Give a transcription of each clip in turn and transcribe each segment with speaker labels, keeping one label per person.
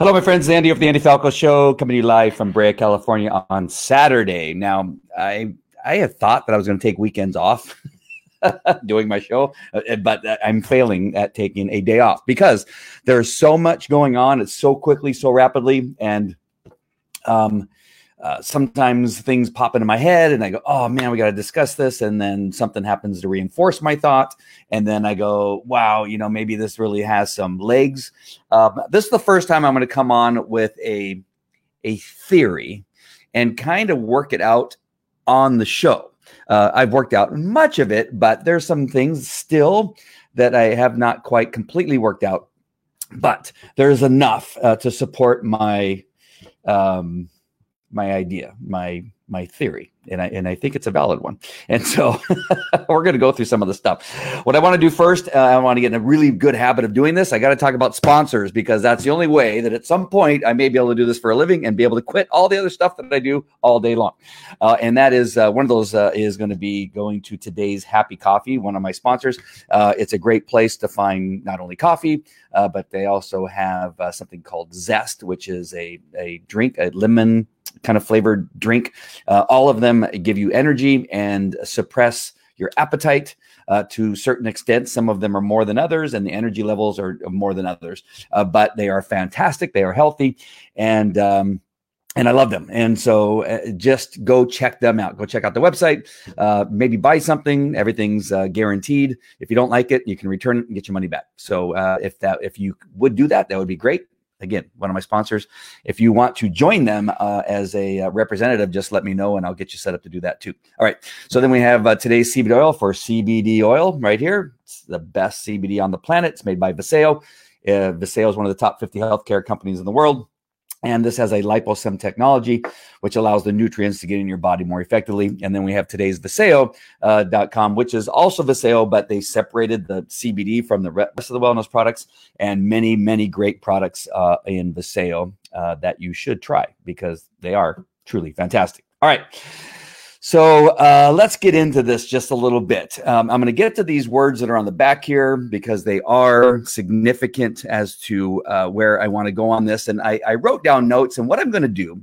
Speaker 1: Hello, my friends. Andy of the Andy Falco Show, coming to you live from Brea, California on Saturday. Now, I I had thought that I was going to take weekends off doing my show, uh, but uh, I'm failing at taking a day off because there's so much going on. It's so quickly, so rapidly, and um, uh, sometimes things pop into my head and I go, oh man, we got to discuss this. And then something happens to reinforce my thought. And then I go, wow, you know, maybe this really has some legs. Um, this is the first time I'm going to come on with a, a theory and kind of work it out on the show. Uh, I've worked out much of it, but there's some things still that I have not quite completely worked out. But there's enough uh, to support my um, my idea, my my theory, and I and I think it's a valid one. And so we're going to go through some of the stuff. What I want to do first, uh, I want to get in a really good habit of doing this. I got to talk about sponsors because that's the only way that at some point I may be able to do this for a living and be able to quit all the other stuff that I do all day long. Uh, and that is uh, one of those uh, is going to be going to today's Happy Coffee, one of my sponsors. Uh, it's a great place to find not only coffee, uh, but they also have something called Zest, which is a a drink, a lemon kind of flavored drink. Uh, all of them give you energy and suppress your appetite uh, to certain extent. Some of them are more than others, and the energy levels are more than others. Uh, but they are fantastic. They are healthy, and um, and I love them. And so uh, just go check them out. Go check out the website. Uh, maybe buy something. Everything's uh, guaranteed. If you don't like it, you can return it and get your money back. So uh, if that if you would do that, that would be great again, one of my sponsors. If you want to join them uh, as a uh, representative, just let me know and I'll get you set up to do that too. All right. So then we have uh, today's CBD oil for CBD oil right here. It's the best CBD on the planet. It's made by Vasayo. Uh, Vasayo is one of the top 50 healthcare companies in the world. And this has a liposome technology, which allows the nutrients to get in your body more effectively. And then we have today's Vasayo.com, uh, which is also Vasayo, but they separated the CBD from the rest of the wellness products and many, many great products uh, in Vasayo uh, that you should try because they are truly fantastic. All right. So uh, let's get into this just a little bit. Um, I'm going to get to these words that are on the back here because they are significant as to uh, where I want to go on this. And I, I wrote down notes. And what I'm going to do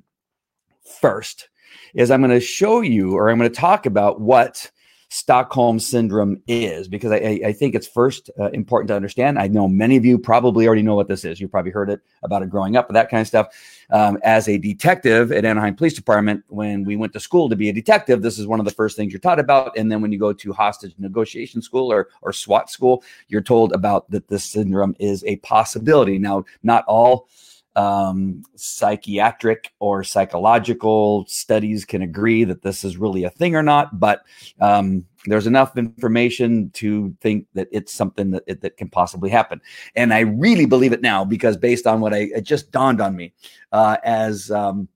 Speaker 1: first is I'm going to show you, or I'm going to talk about what Stockholm syndrome is, because I, I think it's first uh, important to understand. I know many of you probably already know what this is. You've probably heard it about it growing up, that kind of stuff. Um, as a detective at Anaheim Police Department, when we went to school to be a detective, this is one of the first things you're taught about. And then when you go to hostage negotiation school or, or SWAT school, you're told about that this syndrome is a possibility. Now, not all um, psychiatric or psychological studies can agree that this is really a thing or not, but um, there's enough information to think that it's something that, that can possibly happen. And I really believe it now because based on what I, it just dawned on me uh, as um,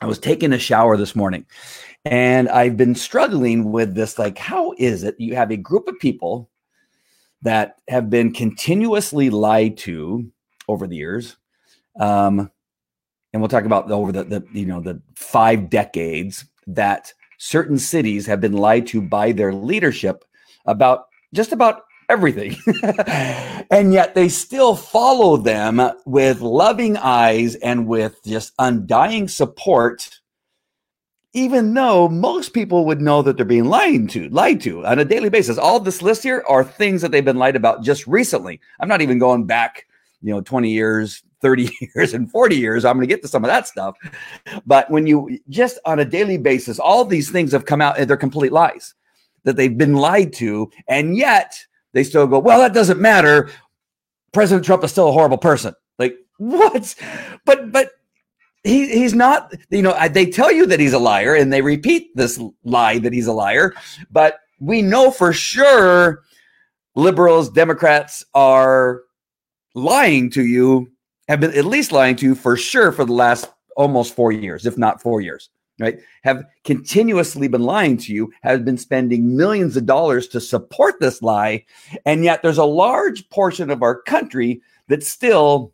Speaker 1: I was taking a shower this morning and I've been struggling with this like, how is it you have a group of people that have been continuously lied to over the years? Um, and we'll talk about over the, the you know the five decades that certain cities have been lied to by their leadership about just about everything. and yet they still follow them with loving eyes and with just undying support, even though most people would know that they're being lied to, lied to on a daily basis. All this list here are things that they've been lied about just recently. I'm not even going back, you know, 20 years, 30 years, and 40 years. I'm going to get to some of that stuff. But when you just on a daily basis, all these things have come out and they're complete lies that they've been lied to, and yet they still go, well, that doesn't matter. President Trump is still a horrible person. Like, what? But, but, he, he's not, you know, they tell you that he's a liar and they repeat this lie that he's a liar, but we know for sure liberals, Democrats are lying to you, have been at least lying to you for sure for the last almost four years, if not four years, right? Have continuously been lying to you, have been spending millions of dollars to support this lie. And yet there's a large portion of our country that still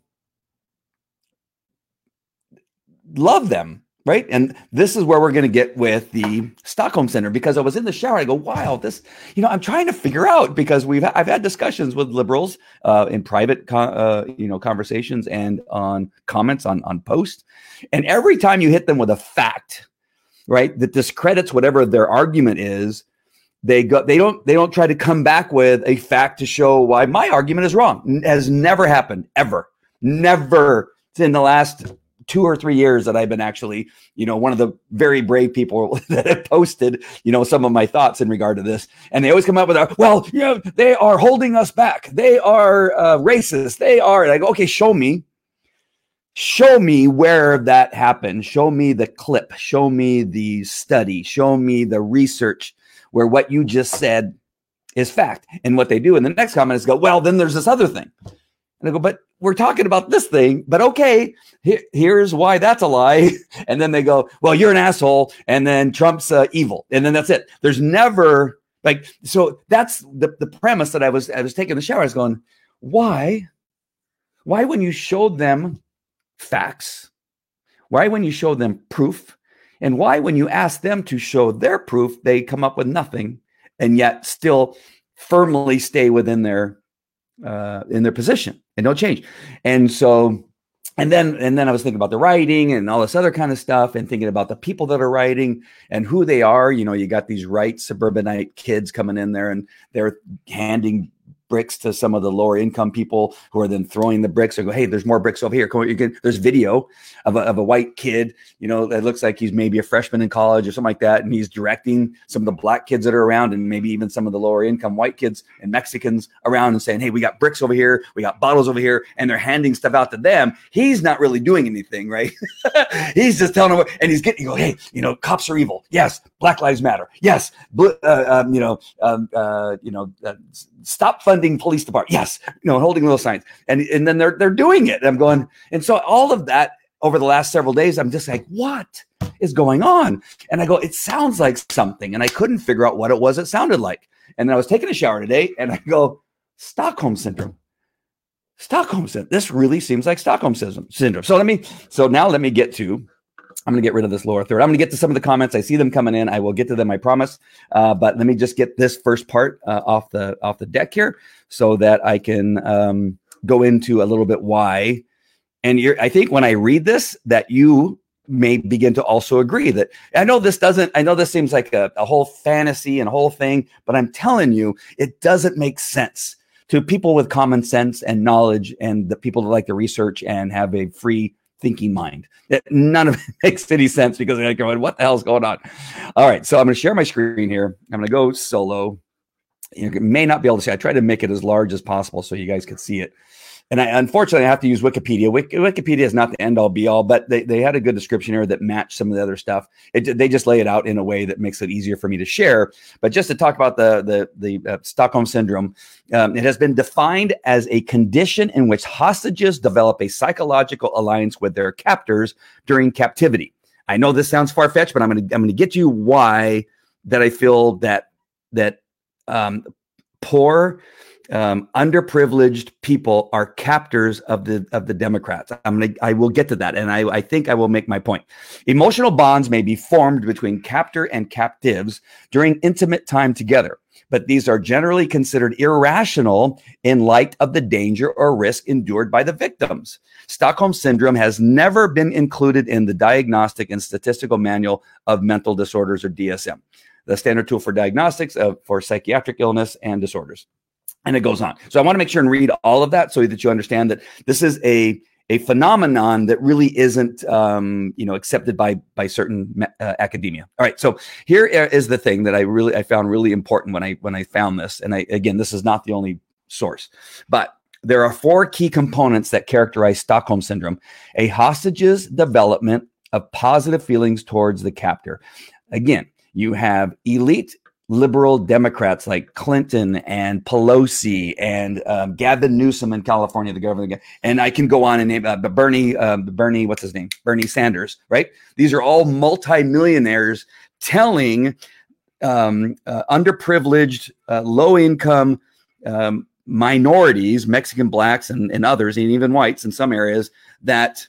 Speaker 1: love them right? And this is where we're going to get with the stockholm center because i was in the shower i go wow this you know i'm trying to figure out because we've i've had discussions with liberals uh, in private con- uh, you know conversations and on comments on on post and every time you hit them with a fact right that discredits whatever their argument is they go they don't they don't try to come back with a fact to show why my argument is wrong. It has never happened ever. Never in the last two or three years that I've been actually, you know, one of the very brave people that have posted, you know, some of my thoughts in regard to this. And they always come up with, a, well, you know, they are holding us back. They are uh, racist. They are. Go, okay, show me. Show me where that happened. Show me the clip. Show me the study. Show me the research where what you just said is fact. And what they do in the next comment is go, well, then there's this other thing. And I go, but we're talking about this thing, but okay, here, here's why that's a lie. And then they go, well, you're an asshole. And then Trump's uh, evil. And then that's it. There's never like, so that's the, the premise that I was, I was taking the shower. I was going, why, why when you showed them facts, why when you showed them proof, and why when you ask them to show their proof, they come up with nothing and yet still firmly stay within their uh, in their position and don't change. And so, and then and then I was thinking about the writing and all this other kind of stuff, and thinking about the people that are writing and who they are. You know, you got these right suburbanite kids coming in there, and they're handing bricks to some of the lower income people who are then throwing the bricks or go, hey, there's more bricks over here. Come on, you can, there's video of a, of a white kid, you know, that looks like he's maybe a freshman in college or something like that. And he's directing some of the black kids that are around and maybe even some of the lower income white kids and Mexicans around and saying, hey, we got bricks over here, we got bottles over here, and they're handing stuff out to them. He's not really doing anything, right? he's just telling them, and he's getting, you go, hey, you know, cops are evil. Yes, Black Lives Matter. Yes, uh, um, you know, um, uh, you know, uh, stop funding police department. Yes, you know, holding little signs, and and then they're they're doing it. I'm going, and so all of that over the last several days, I'm just like, what is going on? And I go, it sounds like something, and I couldn't figure out what it was. It sounded like, and then I was taking a shower today, and I go, Stockholm syndrome. Stockholm syndrome. This really seems like Stockholm syndrome. So let me. So now let me get to I'm going to get rid of this lower third. I'm going to get to some of the comments. I see them coming in. I will get to them. I promise. Uh, but let me just get this first part uh, off the off the deck here, so that I can um, go into a little bit why. And you're, I think when I read this, that you may begin to also agree that I know this doesn't. I know this seems like a, a whole fantasy and whole thing, but I'm telling you, it doesn't make sense to people with common sense and knowledge, and the people that like to research and have a free thinking mind. That none of it makes any sense because they're going, what the hell's going on? All right. So I'm going to share my screen here. I'm going to go solo. You may not be able to see. I try to make it as large as possible so you guys can see it and I unfortunately I have to use Wikipedia. Wik- Wikipedia is not the end all be all, but they, they had a good description here that matched some of the other stuff. It, they just lay it out in a way that makes it easier for me to share. But just to talk about the the the uh, Stockholm syndrome, um, it has been defined as a condition in which hostages develop a psychological alliance with their captors during captivity. I know this sounds far fetched, but I'm gonna I'm gonna get you why that I feel that that um, poor um, underprivileged people are captors of the of the Democrats. I'm gonna I will get to that, and I, I think I will make my point. Emotional bonds may be formed between captor and captives during intimate time together, but these are generally considered irrational in light of the danger or risk endured by the victims. Stockholm syndrome has never been included in the Diagnostic and Statistical Manual of Mental Disorders or DSM, the standard tool for diagnostics of, for psychiatric illness and disorders. And it goes on. So I want to make sure and read all of that so that you understand that this is a a phenomenon that really isn't um, you know accepted by by certain uh, academia. All right. So here is the thing that i really i found really important when i when i found this. And i again this is not the only source but there are four key components that characterize stockholm syndrome. A hostage's development of positive feelings towards the captor. Again you have elite liberal Democrats like Clinton and Pelosi and um, Gavin Newsom in California, the governor, and I can go on and name uh, Bernie, uh, Bernie, what's his name? Bernie Sanders, right? These are all multimillionaires telling um, uh, underprivileged, uh, low income um, minorities, Mexican blacks and, and others, and even whites in some areas, that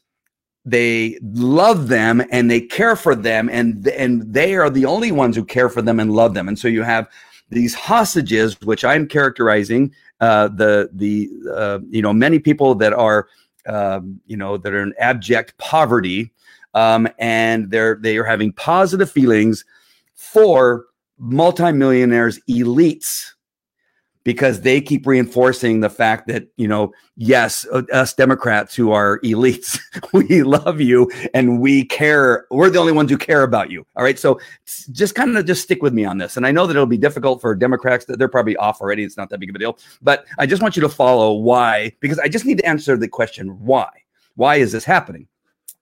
Speaker 1: they love them and they care for them and and they are the only ones who care for them and love them. And so you have these hostages which i'm characterizing uh, the the uh, you know many people that are um, you know that are in abject poverty um, and they're they are having positive feelings for multimillionaires elites because they keep reinforcing the fact that you know yes uh, us democrats who are elites we love you and we care we're the only ones who care about you all right? So just kind of just stick with me on this and i know that it'll be difficult for democrats that they're probably off already it's not that big of a deal but i just want you to follow why because i just need to answer the question why? Why is this happening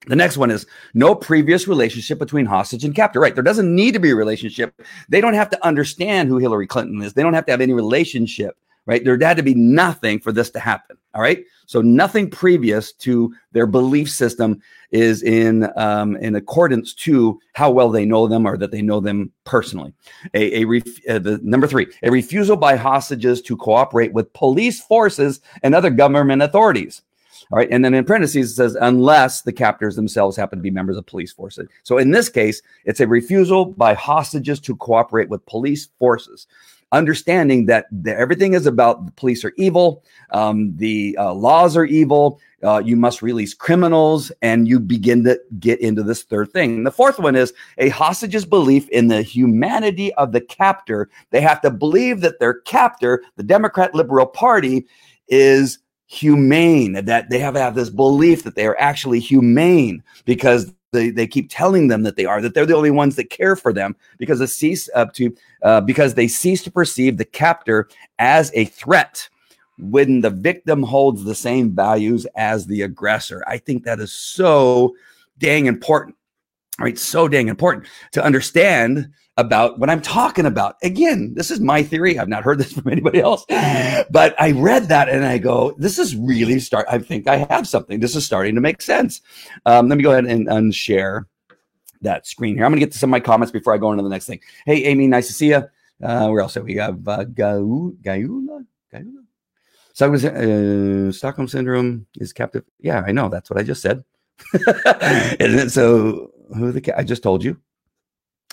Speaker 1: the next one is no previous relationship between hostage and captor. Right. There doesn't need to be a relationship. They don't have to understand who Hillary Clinton is. They don't have to have any relationship. Right. There had to be nothing for this to happen. All right. So nothing previous to their belief system is in um, in accordance to how well they know them or that they know them personally. A, a ref- uh, the number three, a refusal by hostages to cooperate with police forces and other government authorities. All right. And then in parentheses, it says, unless the captors themselves happen to be members of police forces. So in this case, it's a refusal by hostages to cooperate with police forces. Understanding that everything is about the police are evil, um, the uh, laws are evil, uh, you must release criminals, and you begin to get into this third thing. The fourth one is a hostage's belief in the humanity of the captor. They have to believe that their captor, the Democrat Liberal Party, is humane, that they have, have this belief that they are actually humane because they, they keep telling them that they are, that they're the only ones that care for them because they cease up to uh, because they cease to perceive the captor as a threat when the victim holds the same values as the aggressor. I think that is so dang important. Right, so dang important to understand about what I'm talking about. Again, this is my theory. I've not heard this from anybody else, but I read that and I go, this is really start. I think I have something. This is starting to make sense. Um, let me go ahead and unshare that screen here. I'm going to get to some of my comments before I go into the next thing. Hey, Amy, nice to see you. Uh, where else have we have uh, Gaiula? Gaiula? So was uh, Stockholm syndrome is captive. Yeah, I know. That's what I just said. Isn't it? So who the I just told you.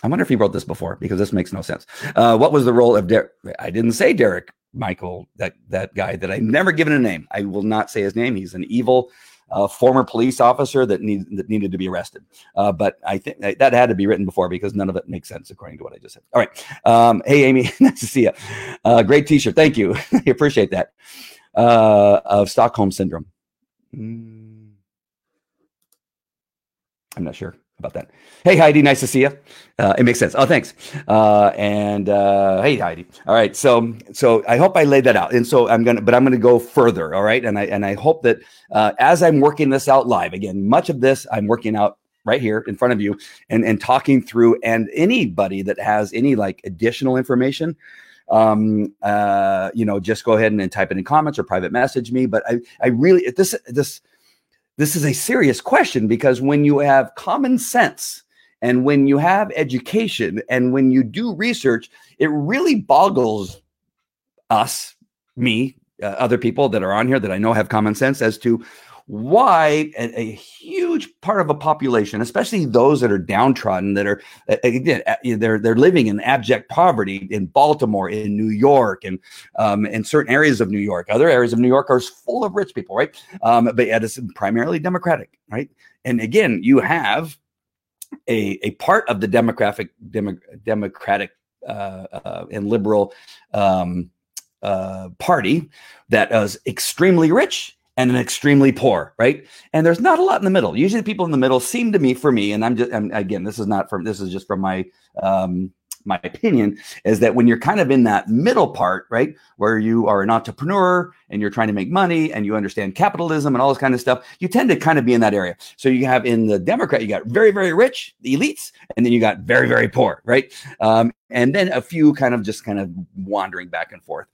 Speaker 1: I wonder if he wrote this before because this makes no sense. Uh, what was the role of Derek? I didn't say Derek Michael, that that guy that I've never given a name. I will not say his name. He's an evil uh, former police officer that need that needed to be arrested. Uh, but I think that had to be written before because none of it makes sense according to what I just said. All right. Um, hey, Amy, nice to see you. Uh, great T-shirt. Thank you. I appreciate that. Uh, of Stockholm syndrome. Mm. I'm not sure about that. Hey, Heidi, nice to see you. Uh, it makes sense. Oh, thanks. Uh, and uh, hey, Heidi. All right. So, so I hope I laid that out. And so I'm gonna, but I'm gonna go further. All right. And I and I hope that uh, as I'm working this out live, again, much of this I'm working out right here in front of you and and talking through. And anybody that has any like additional information, um uh you know just go ahead and, and type it in comments or private message me but i i really this this this is a serious question because when you have common sense and when you have education and when you do research, it really boggles us, me, uh, other people that are on here that I know have common sense as to why a, a, huge part of a population, especially those that are downtrodden, that are again they're they're living in abject poverty in Baltimore, in New York, and um, in certain areas of New York. Other areas of New York are full of rich people, right? Um, but yet it's primarily Democratic, right? And again, you have a a part of the democratic demo, democratic uh, uh, and liberal um, uh, party that is extremely rich and an extremely poor, right? And there's not a lot in the middle. Usually, the people in the middle seem to me, for me, and I'm just, I'm, again, this is not from, this is just from my um, my opinion is that when you're kind of in that middle part, right, where you are an entrepreneur and you're trying to make money and you understand capitalism and all this kind of stuff, you tend to kind of be in that area. So you have in the Democrat, you got very, very rich, the elites, and then you got very, very poor, right? Um, and then a few kind of just kind of wandering back and forth.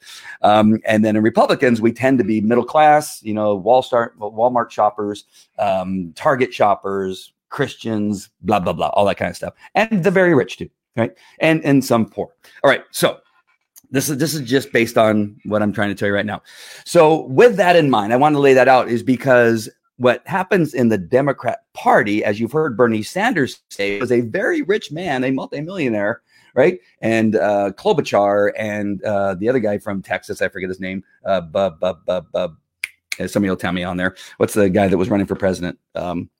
Speaker 1: Um, and then in Republicans, we tend to be middle class, you know, Walmart, Walmart shoppers, um, Target shoppers, Christians, blah blah blah, all that kind of stuff, and the very rich too right? And and some poor. All right, so this is this is just based on what I'm trying to tell you right now. So with that in mind, I want to lay that out is because what happens in the Democrat Party, as you've heard Bernie Sanders say, was a very rich man, a multimillionaire, right? And uh, Klobuchar and uh, the other guy from Texas, I forget his name, uh, bub, bub, bub, bub. Somebody will tell me on there. What's the guy that was running for president? Um,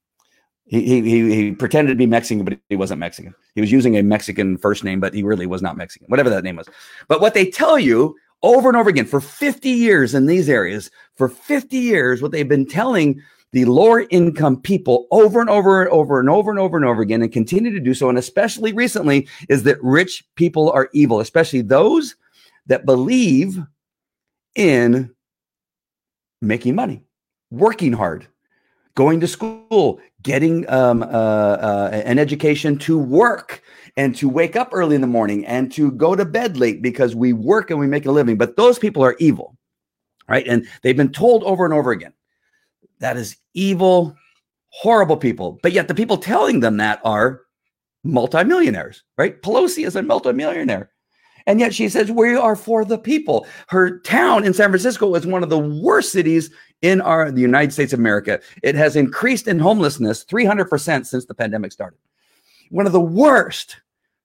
Speaker 1: he, he, he pretended to be Mexican, but he wasn't Mexican. He was using a Mexican first name, but he really was not Mexican, whatever that name was. But what they tell you over and over again for 50 years in these areas, for 50 years, what they've been telling the lower income people over and over and over and over and over and over again and continue to do so, and especially recently, is that rich people are evil, especially those that believe in making money, working hard, going to school, getting um, uh, uh, an education to work and to wake up early in the morning and to go to bed late because we work and we make a living. But those people are evil, right? And they've been told over and over again that is evil, horrible people. But yet the people telling them that are multimillionaires, right? Pelosi is a multimillionaire. And yet she says, We are for the people. Her town in San Francisco is one of the worst cities in our the United States of America. It has increased in homelessness 300% since the pandemic started. One of the worst,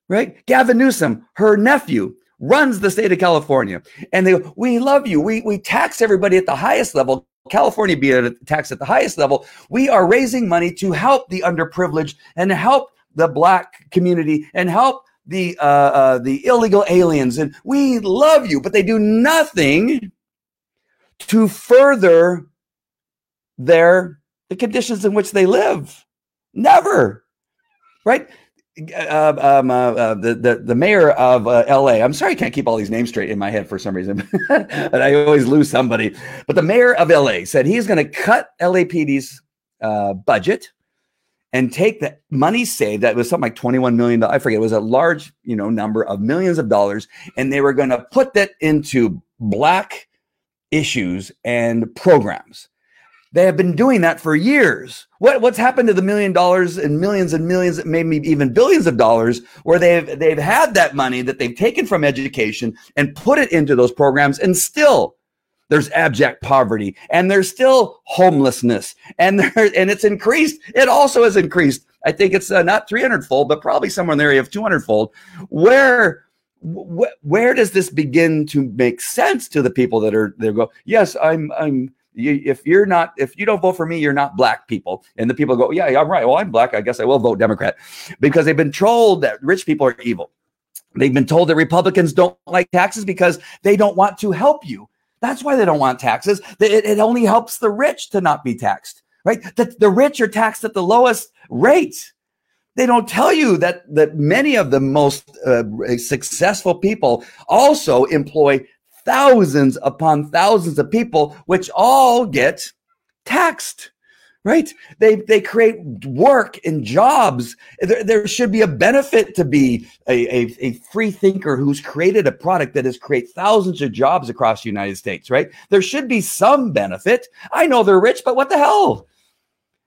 Speaker 1: right? Gavin Newsom, her nephew, runs the state of California. And they go, We love you. We, we tax everybody at the highest level. California being taxed at the highest level. We are raising money to help the underprivileged and help the black community and help the uh, uh, the illegal aliens, and we love you, but they do nothing to further their the conditions in which they live. Never, right? Uh, um, uh, uh, the, the the mayor of uh, L.A. I'm sorry, I can't keep all these names straight in my head for some reason, but I always lose somebody. But the mayor of L.A. said he's going to cut LAPD's uh, budget and take the money saved that was something like 21 million i forget it was a large you know number of millions of dollars and they were going to put that into black issues and programs. They have been doing that for years. What, what's happened to the million dollars and millions and millions maybe even billions of dollars where they've they've had that money that they've taken from education and put it into those programs and still there's abject poverty and there's still homelessness and there and it's increased. It also has increased i think it's uh, not 300 fold but probably somewhere in the area of 200 fold where wh- where does this begin to make sense to the people that are they go yes i'm i'm if you're not if you don't vote for me you're not black people. And the people go yeah i'm right. Well i'm black. I guess i will vote democrat. Because they've been told that rich people are evil. They've been told that republicans don't like taxes because they don't want to help you that's why they don't want taxes. It, it only helps the rich to not be taxed, right? The, the rich are taxed at the lowest rate. They don't tell you that, that many of the most uh, successful people also employ thousands upon thousands of people, which all get taxed right? They they create work and jobs. There, there should be a benefit to be a, a, a, free thinker who's created a product that has created thousands of jobs across the United States, right? There should be some benefit. I know they're rich, but what the hell?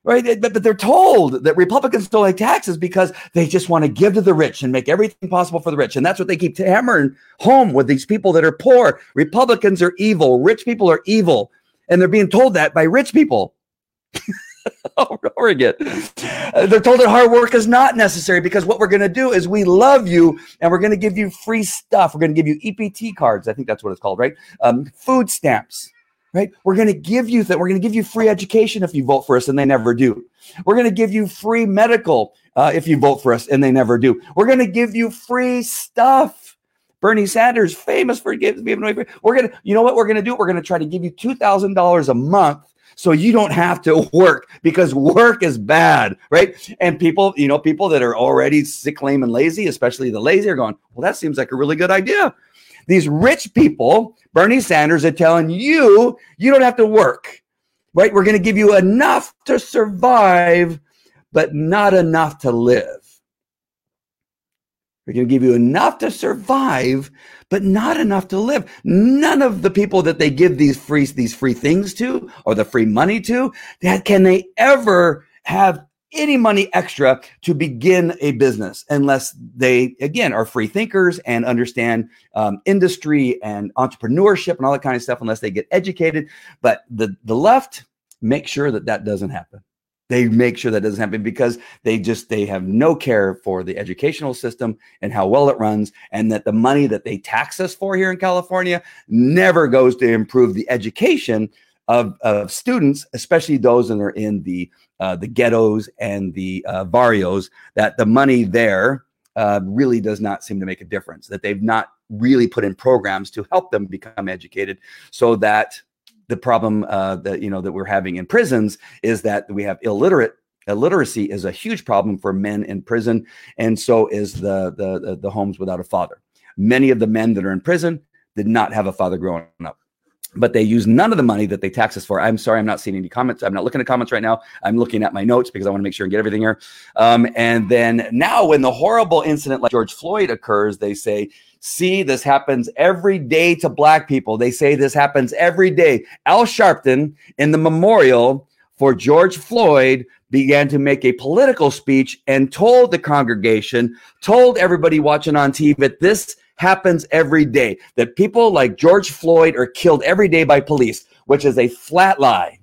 Speaker 1: Right, but, but they're told that Republicans don't like taxes because they just want to give to the rich and make everything possible for the rich, and that's what they keep hammering home with these people that are poor. Republicans are evil, rich people are evil, and they're being told that by rich people. Over and over again. They're told that hard work is not necessary because what we're going to do is we love you and we're going to give you free stuff. We're going to give you EPT cards. I think that's what it's called, right? Um, food stamps right? We're going to give you that. We're going to give you free education if you vote for us, and they never do. We're going to give you free medical uh, if you vote for us, and they never do. We're going to give you free stuff. Bernie Sanders, famous for giving away. We're going to, you know what? We're going to do. We're going to try to give you two thousand dollars a month. So you don't have to work because work is bad, right? And people, you know, people that are already sick, lame, and lazy, especially the lazy, are going, well, that seems like a really good idea. These rich people, Bernie Sanders, are telling you, you don't have to work, right? We're going to give you enough to survive, but not enough to live. We're going to give you enough to survive, but not enough to live. None of the people that they give these free these free things to or the free money to, that can they ever have any money extra to begin a business unless they again are free thinkers and understand um, industry and entrepreneurship and all that kind of stuff unless they get educated but the the left make sure that that doesn't happen they make sure that doesn't happen because they just they have no care for the educational system and how well it runs and that the money that they tax us for here in california never goes to improve the education of, of students, especially those that are in the uh, the ghettos and the uh, barrios, that the money there uh, really does not seem to make a difference. That they've not really put in programs to help them become educated, so that the problem uh, that you know that we're having in prisons is that we have illiterate illiteracy is a huge problem for men in prison, and so is the the the homes without a father. Many of the men that are in prison did not have a father growing up but they use none of the money that they tax us for. I'm sorry, I'm not seeing any comments. I'm not looking at comments right now. I'm looking at my notes because I want to make sure and get everything here. Um, and then now, when the horrible incident like George Floyd occurs, they say, see, this happens every day to black people. They say this happens every day. Al Sharpton in the memorial for George Floyd began to make a political speech and told the congregation, told everybody watching on TV that this happens every day that people like George Floyd are killed every day by police, which is a flat lie.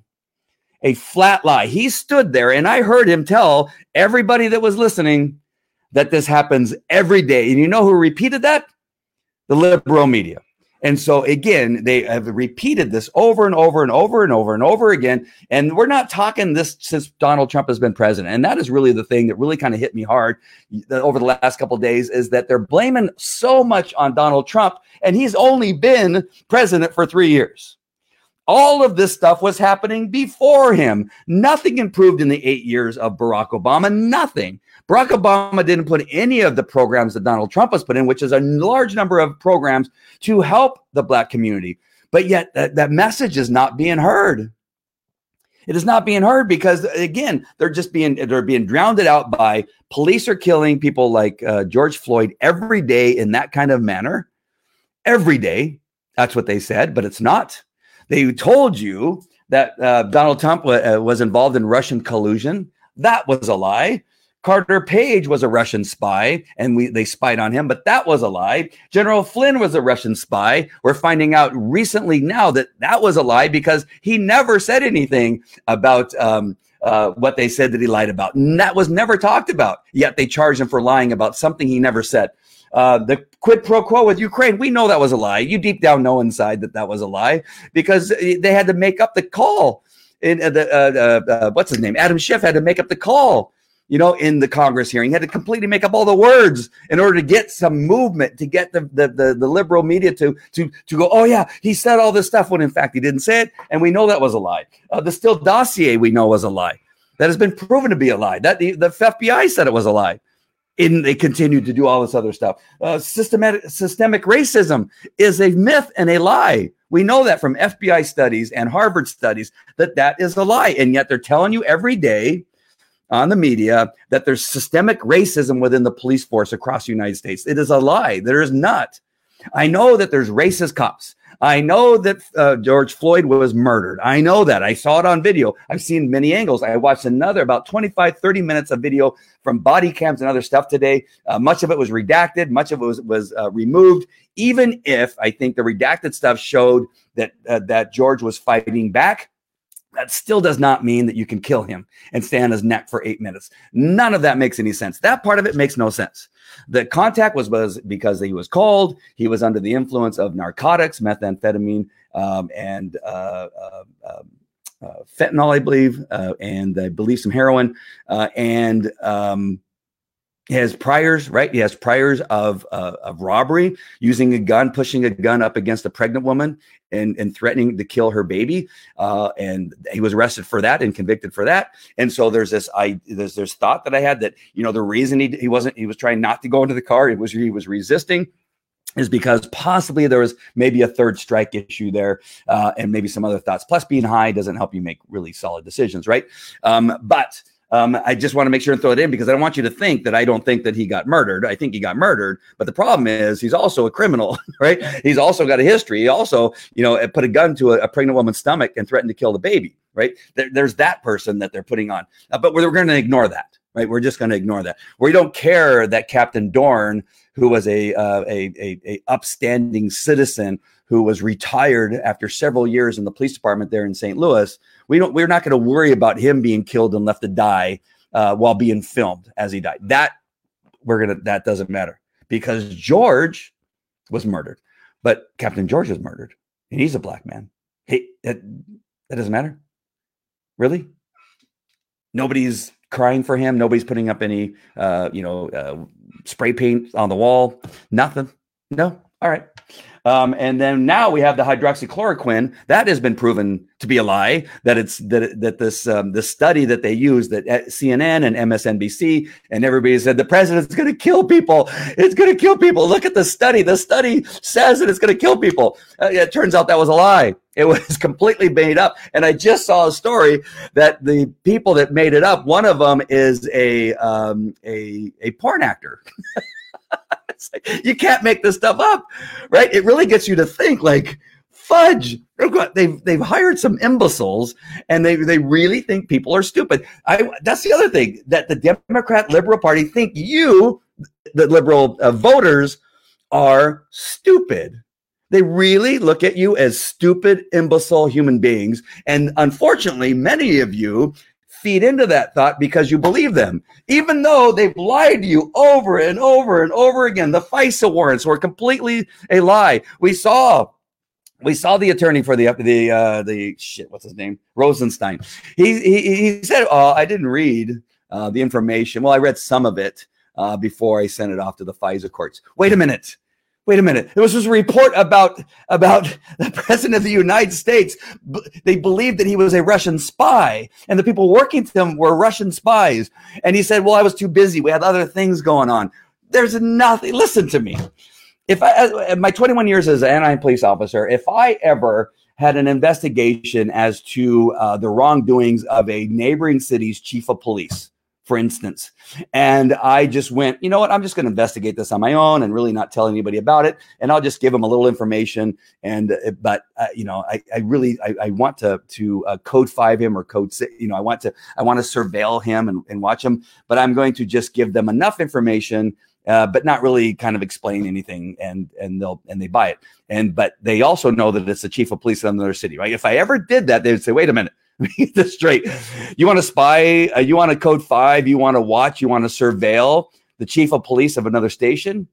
Speaker 1: A flat lie. He stood there and I heard him tell everybody that was listening that this happens every day. And you know who repeated that? The liberal media. And so again, they have repeated this over and over and over and over and over again. And we're not talking this since Donald Trump has been president. And that is really the thing that really kind of hit me hard over the last couple days is that they're blaming so much on Donald Trump, and he's only been president for three years. All of this stuff was happening before him. Nothing improved in the eight years of Barack Obama. Nothing. Barack Obama didn't put any of the programs that Donald Trump has put in, which is a large number of programs to help the black community. But yet that, that message is not being heard. It is not being heard because again, they're just being they're being drowned out by police are killing people like uh, George Floyd every day in that kind of manner. Every day, that's what they said, but it's not. They told you that uh, Donald Trump w- uh, was involved in Russian collusion. That was a lie. Carter Page was a Russian spy and we they spied on him, but that was a lie. General Flynn was a Russian spy. We're finding out recently now that that was a lie because he never said anything about um, uh, what they said that he lied about. And that was never talked about. Yet they charged him for lying about something he never said. Uh, the quid pro quo with Ukraine, we know that was a lie. You deep down know inside that that was a lie because they had to make up the call. In uh, the uh, uh, uh what's his name? Adam Schiff had to make up the call you know, in the Congress hearing. He had to completely make up all the words in order to get some movement, to get the, the, the, the, liberal media to, to, to go, oh, yeah, he said all this stuff when in fact he didn't say it. And we know that was a lie. Uh, the Steele dossier we know was a lie. That has been proven to be a lie. That the, the FBI said it was a lie. And they continued to do all this other stuff. Uh, systematic, systemic racism is a myth and a lie. We know that from FBI studies and Harvard studies that that is a lie. And yet they're telling you every day on the media that there's systemic racism within the police force across the United States. It is a lie. There is not. I know that there's racist cops. I know that uh, George Floyd was murdered. I know that. I saw it on video. I've seen many angles. I watched another about 25, 30 minutes of video from body cams and other stuff today. Uh, much of it was redacted, much of it was, was uh, removed. Even if I think the redacted stuff showed that, uh, that George was fighting back, that still does not mean that you can kill him and stay on his neck for eight minutes. None of that makes any sense. That part of it makes no sense. The contact was, was because he was cold. He was under the influence of narcotics, methamphetamine, um, and uh, uh, um, uh, fentanyl, I believe, uh, and I believe some heroin. Uh, and um, he has priors, right? He has priors of uh, of robbery, using a gun, pushing a gun up against a pregnant woman, and and threatening to kill her baby. Uh, and he was arrested for that and convicted for that. And so there's this I there's this thought that I had that you know the reason he he wasn't he was trying not to go into the car. It was he was resisting is because possibly there was maybe a third strike issue there uh, and maybe some other thoughts. Plus, being high doesn't help you make really solid decisions, right? Um, but um, I just want to make sure and throw it in because I don't want you to think that I don't think that he got murdered. I think he got murdered, but the problem is he's also a criminal, right? He's also got a history. He also, you know, put a gun to a, a pregnant woman's stomach and threatened to kill the baby, right? There, there's that person that they're putting on, uh, but we're, we're going to ignore that, right? We're just going to ignore that. We don't care that Captain Dorn, who was a, uh, a, a, a upstanding citizen who was retired after several years in the police department there in St. Louis, we don't we're not going to worry about him being killed and left to die uh, while being filmed as he died. That we're gonna that doesn't matter because George was murdered, but Captain George was murdered, and he's a black man. Hey, that, that doesn't matter, really. Nobody's crying for him. Nobody's putting up any, uh, you know, uh, spray paint on the wall. Nothing. No. All right. Um, and then now we have the hydroxychloroquine that has been proven to be a lie. That it's that that this um, the study that they use that CNN and MSNBC and everybody said the president's going to kill people. It's going to kill people. Look at the study. The study says that it's going to kill people. Uh, it turns out that was a lie. It was completely made up. And I just saw a story that the people that made it up, one of them is a um, a a porn actor. like, you can't make this stuff up, right? It really gets you to think like, fudge. They've they've hired some imbeciles, and they they really think people are stupid. I that's the other thing that the Democrat Liberal Party think you, the liberal uh, voters, are stupid. They really look at you as stupid, imbecile human beings. And unfortunately, many of you feed into that thought because you believe them, even though they've lied to you over and over and over again. The FISA warrants were completely a lie. We saw we saw the attorney for the the uh, the shit. What's his name? Rosenstein. He he, he said, "Oh, I didn't read uh, the information. Well, I read some of it uh, before I sent it off to the FISA courts. Wait a minute wait a minute. There was this report about about the president of the united states. They believed that he was a russian spy and the people working with him were russian spies. And he said well i was too busy. We had other things going on. There's nothing listen to me. If i my 21 years as an anaheim police officer if i ever had an investigation as to uh, the wrongdoings of a neighboring city's chief of police for instance. And I just went, you know what? I'm just going to investigate this on my own and really not tell anybody about it. And I'll just give them a little information. And uh, but uh, you know, I, I really I, I, want to to uh, code five him or code six. You know, I want to I want to surveil him and, and watch him. But I'm going to just give them enough information. Uh, but not really kind of explain anything and and they'll and they buy it and but they also know that it's the chief of police in another city right if i ever did that they would say wait a minute this straight. You want to spy? Uh, you want to code five? You want to watch? You want to surveil the chief of police of another station?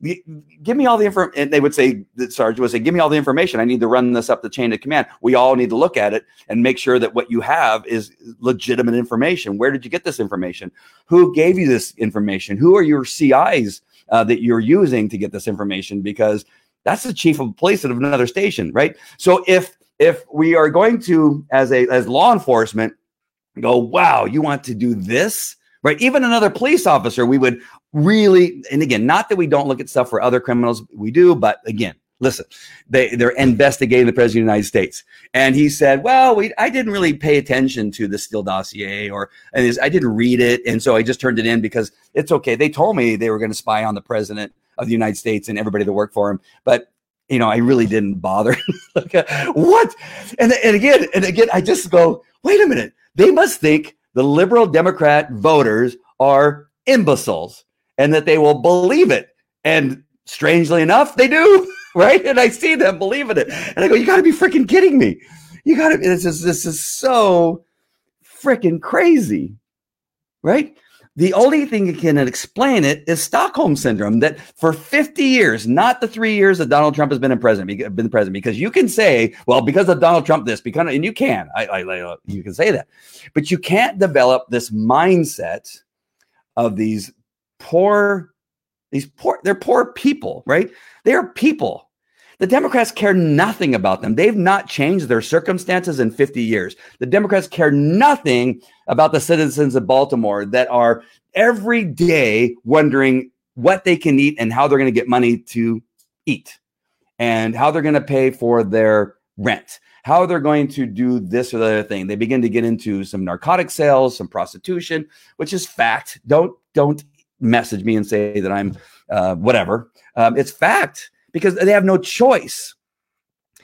Speaker 1: Give me all the information. And they would say, the sergeant would say, Give me all the information. I need to run this up the chain of command. We all need to look at it and make sure that what you have is legitimate information. Where did you get this information? Who gave you this information? Who are your CIs uh, that you're using to get this information? Because that's the chief of police of another station, right? So if if we are going to as a as law enforcement go wow you want to do this? Right? Even another police officer we would really and again not that we don't look at stuff for other criminals we do but again listen they they're investigating the president of the united states. And he said well we i didn't really pay attention to the steele dossier or and i didn't read it and so i just turned it in because it's okay. They told me they were going to spy on the president of the united states and everybody that worked for him but you know, I really didn't bother. uh, what? And, and again, and again, I just go, wait a minute. They must think the liberal Democrat voters are imbeciles and that they will believe it. And strangely enough, they do, right? And I see them believing it. And I go, you got to be freaking kidding me. you got to. This is this is so freaking crazy, right? The only thing that can explain it is Stockholm syndrome. That for 50 years, not the three years that Donald Trump has been in president, been president, because you can say, well, because of Donald Trump, this because, and you can, I, I, you can say that, but you can't develop this mindset of these poor, these poor, they're poor people, right? They are people the Democrats care nothing about them. They've not changed their circumstances in 50 years. The Democrats care nothing about the citizens of Baltimore that are every day wondering what they can eat and how they're going to get money to eat and how they're going to pay for their rent how they're going to do this or the other thing. They begin to get into some narcotic sales, some prostitution, which is fact. Don't don't message me and say that I'm uh, whatever. Um, it's fact because they have no choice.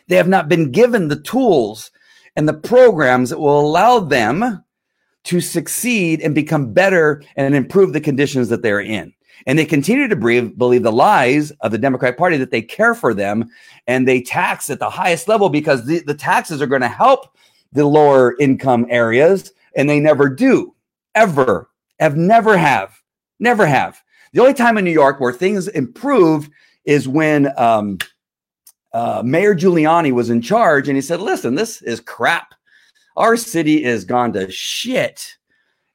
Speaker 1: They have not been given the tools and the programs that will allow them to succeed and become better and improve the conditions that they're in. And they continue to believe, believe the lies of the Democrat Party that they care for them and they tax at the highest level because the, the taxes are going to help the lower income areas. And they never do, ever, have never have, never have. The only time in New York where things improved is when um, uh, Mayor Giuliani was in charge and he said, listen, this is crap. Our city is gone to shit.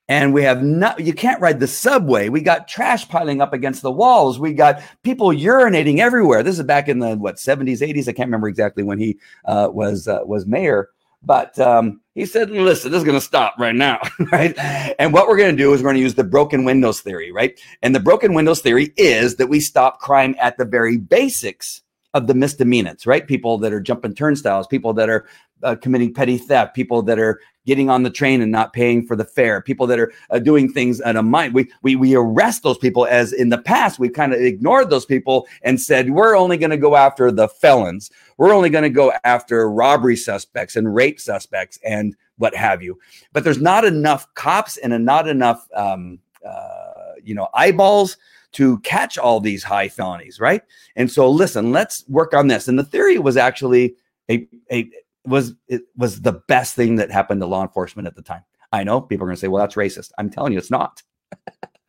Speaker 1: And we have not, you can't ride the subway. We got trash piling up against the walls. We got people urinating everywhere. This is back in the, what, 70s, 80s. I can't remember exactly when he uh, was, uh, was mayor. But um, he said, listen, this is going to stop right now, right? And what we're going to do is we're going to use the broken windows theory, right? And the broken windows theory is that we stop crime at the very basics of the misdemeanors, right? People that are jumping turnstiles, people that are uh, committing petty theft, people that are getting on the train and not paying for the fare, people that are uh, doing things at a mind. We, we, we arrest those people as in the past, we've kind of ignored those people and said, we're only going to go after the felons. We're only going to go after robbery suspects and rape suspects and what have you. But there's not enough cops and not enough, um, uh, you know, eyeballs to catch all these high felonies, right? And so, listen, let's work on this. And the theory was actually a, a was it was the best thing that happened to law enforcement at the time. I know people are going to say, "Well, that's racist." I'm telling you, it's not.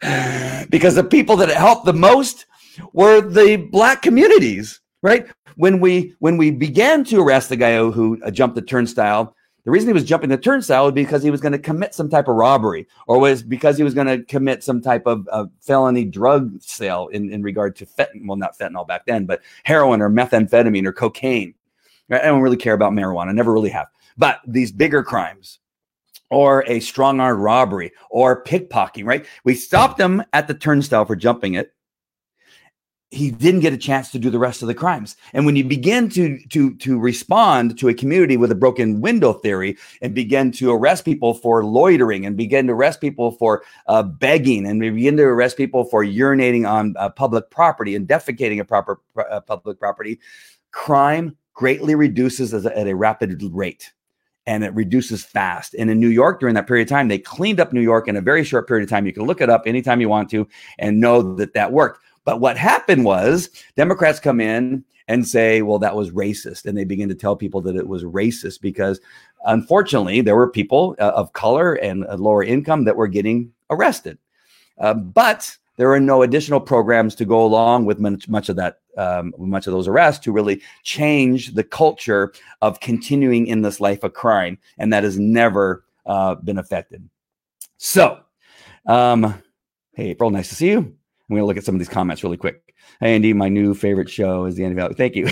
Speaker 1: because the people that helped the most were the black communities, right? When we when we began to arrest the guy who, who uh, jumped the turnstile, the reason he was jumping the turnstile was because he was going to commit some type of robbery, or was because he was going to commit some type of, of felony drug sale in, in regard to fentanyl, well, not fentanyl back then, but heroin or methamphetamine or cocaine. I don't really care about marijuana, never really have. But these bigger crimes, or a strong armed robbery, or pickpocketing, right? We stopped him at the turnstile for jumping it. He didn't get a chance to do the rest of the crimes. And when you begin to to to respond to a community with a broken window theory, and begin to arrest people for loitering, and begin to arrest people for uh, begging, and begin to arrest people for urinating on uh, public property and defecating a proper uh, public property, crime greatly reduces at a rapid rate and it reduces fast. And in New York, during that period of time, they cleaned up New York in a very short period of time. You can look it up anytime you want to and know that that worked. But what happened was Democrats come in and say, well, that was racist. And they begin to tell people that it was racist because unfortunately, there were people uh, of color and uh, lower income that were getting arrested. Uh, but there are no additional programs to go along with much, of that um, much of those arrests to really change the culture of continuing in this life of crime, and that has never uh, been affected. So, um, hey, April, nice to see you. I'm going to look at some of these comments really quick. Hey, Andy, my new favorite show is the Andy Valley. Thank you.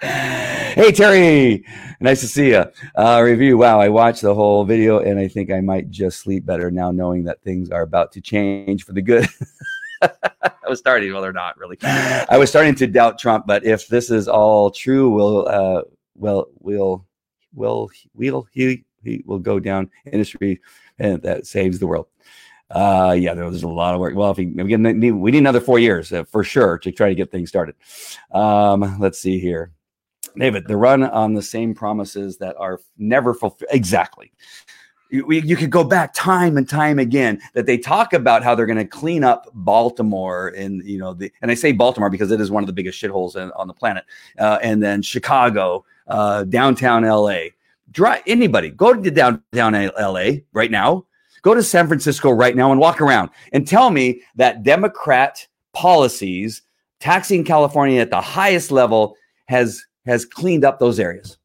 Speaker 1: hey, Terry, nice to see you. Uh, review. Wow, I watched the whole video and I think I might just sleep better now knowing that things are about to change for the good. I was starting, well, they're not really. I was starting to doubt Trump, but if this is all true, we'll, uh, well, we'll, we'll, we'll, he, he will go down industry and that saves the world. Uh, yeah, there was a lot of work. Well, if we, need, we need another four years uh, for sure to try to get things started. Um, let's see here. David, the run on the same promises that are never fulfilled. Exactly you, you could go back time and time again that they talk about how they're going to clean up Baltimore and you know the and I say Baltimore because it is one of the biggest shitholes in, on the planet, uh, and then Chicago, uh, downtown LA. Drive anybody go to downtown LA right now. Go to San Francisco right now and walk around and tell me that Democrat policies taxing California at the highest level has has cleaned up those areas.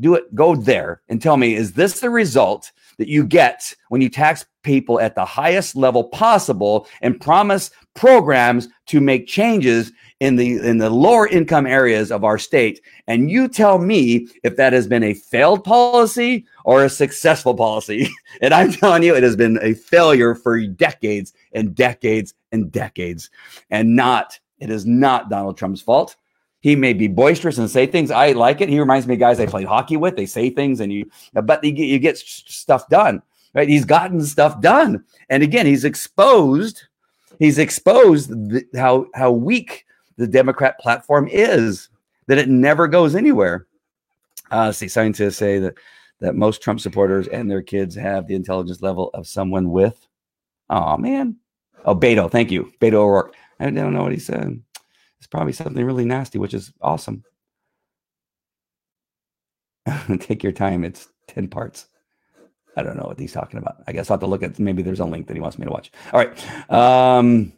Speaker 1: Do it. Go there and tell me: Is this the result that you get when you tax people at the highest level possible and promise programs to make changes in the in the lower income areas of our state and you tell me if that has been a failed policy or a successful policy. And i'm telling you it has been a failure for decades and decades and decades. And not it is not donald trump's fault. He may be boisterous and say things i like it. He reminds me of guys i played hockey with. They say things and you but you get, you get stuff done right? He's gotten stuff done. And again he's exposed he's exposed how how weak the Democrat platform is, that it never goes anywhere. Uh, see, scientists say that that most Trump supporters and their kids have the intelligence level of someone with. Oh man. Oh, Beto, thank you, Beto O'Rourke. I don't know what he said. It's probably something really nasty, which is awesome. Take your time. It's ten parts. I don't know what he's talking about. I guess I'll have to look at. Maybe there's a link that he wants me to watch. All right. Um,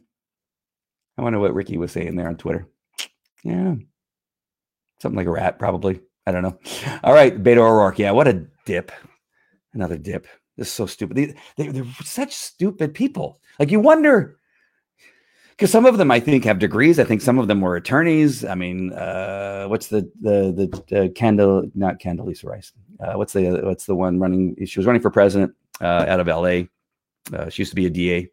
Speaker 1: I wonder what Ricky was saying there on Twitter. Yeah. Something like a rat, probably. I don't know. All right. Beto O'Rourke. Yeah. What a dip. Another dip. This is so stupid. They, they, they're such stupid people. Like you wonder, because some of them I think have degrees. I think some of them were attorneys. I mean, uh, what's the the the uh, Candle not Condoleezza Rice? Uh, what's the what's the one running? She was running for president uh, out of L.A. Uh, she used to be a DA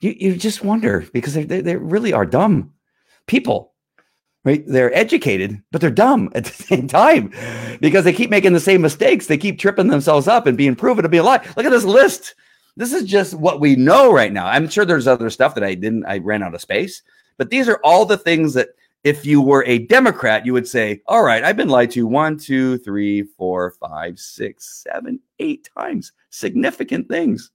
Speaker 1: you, you just wonder because they, they really are dumb people right? They're educated but they're dumb at the same time because they keep making the same mistakes. They keep tripping themselves up and being proven to be a lie. Look at this list. This is just what we know right now. I'm sure there's other stuff that i didn't i ran out of space but these are all the things that if you were a democrat you would say all right i've been lied to one two three four five six seven eight times. Significant things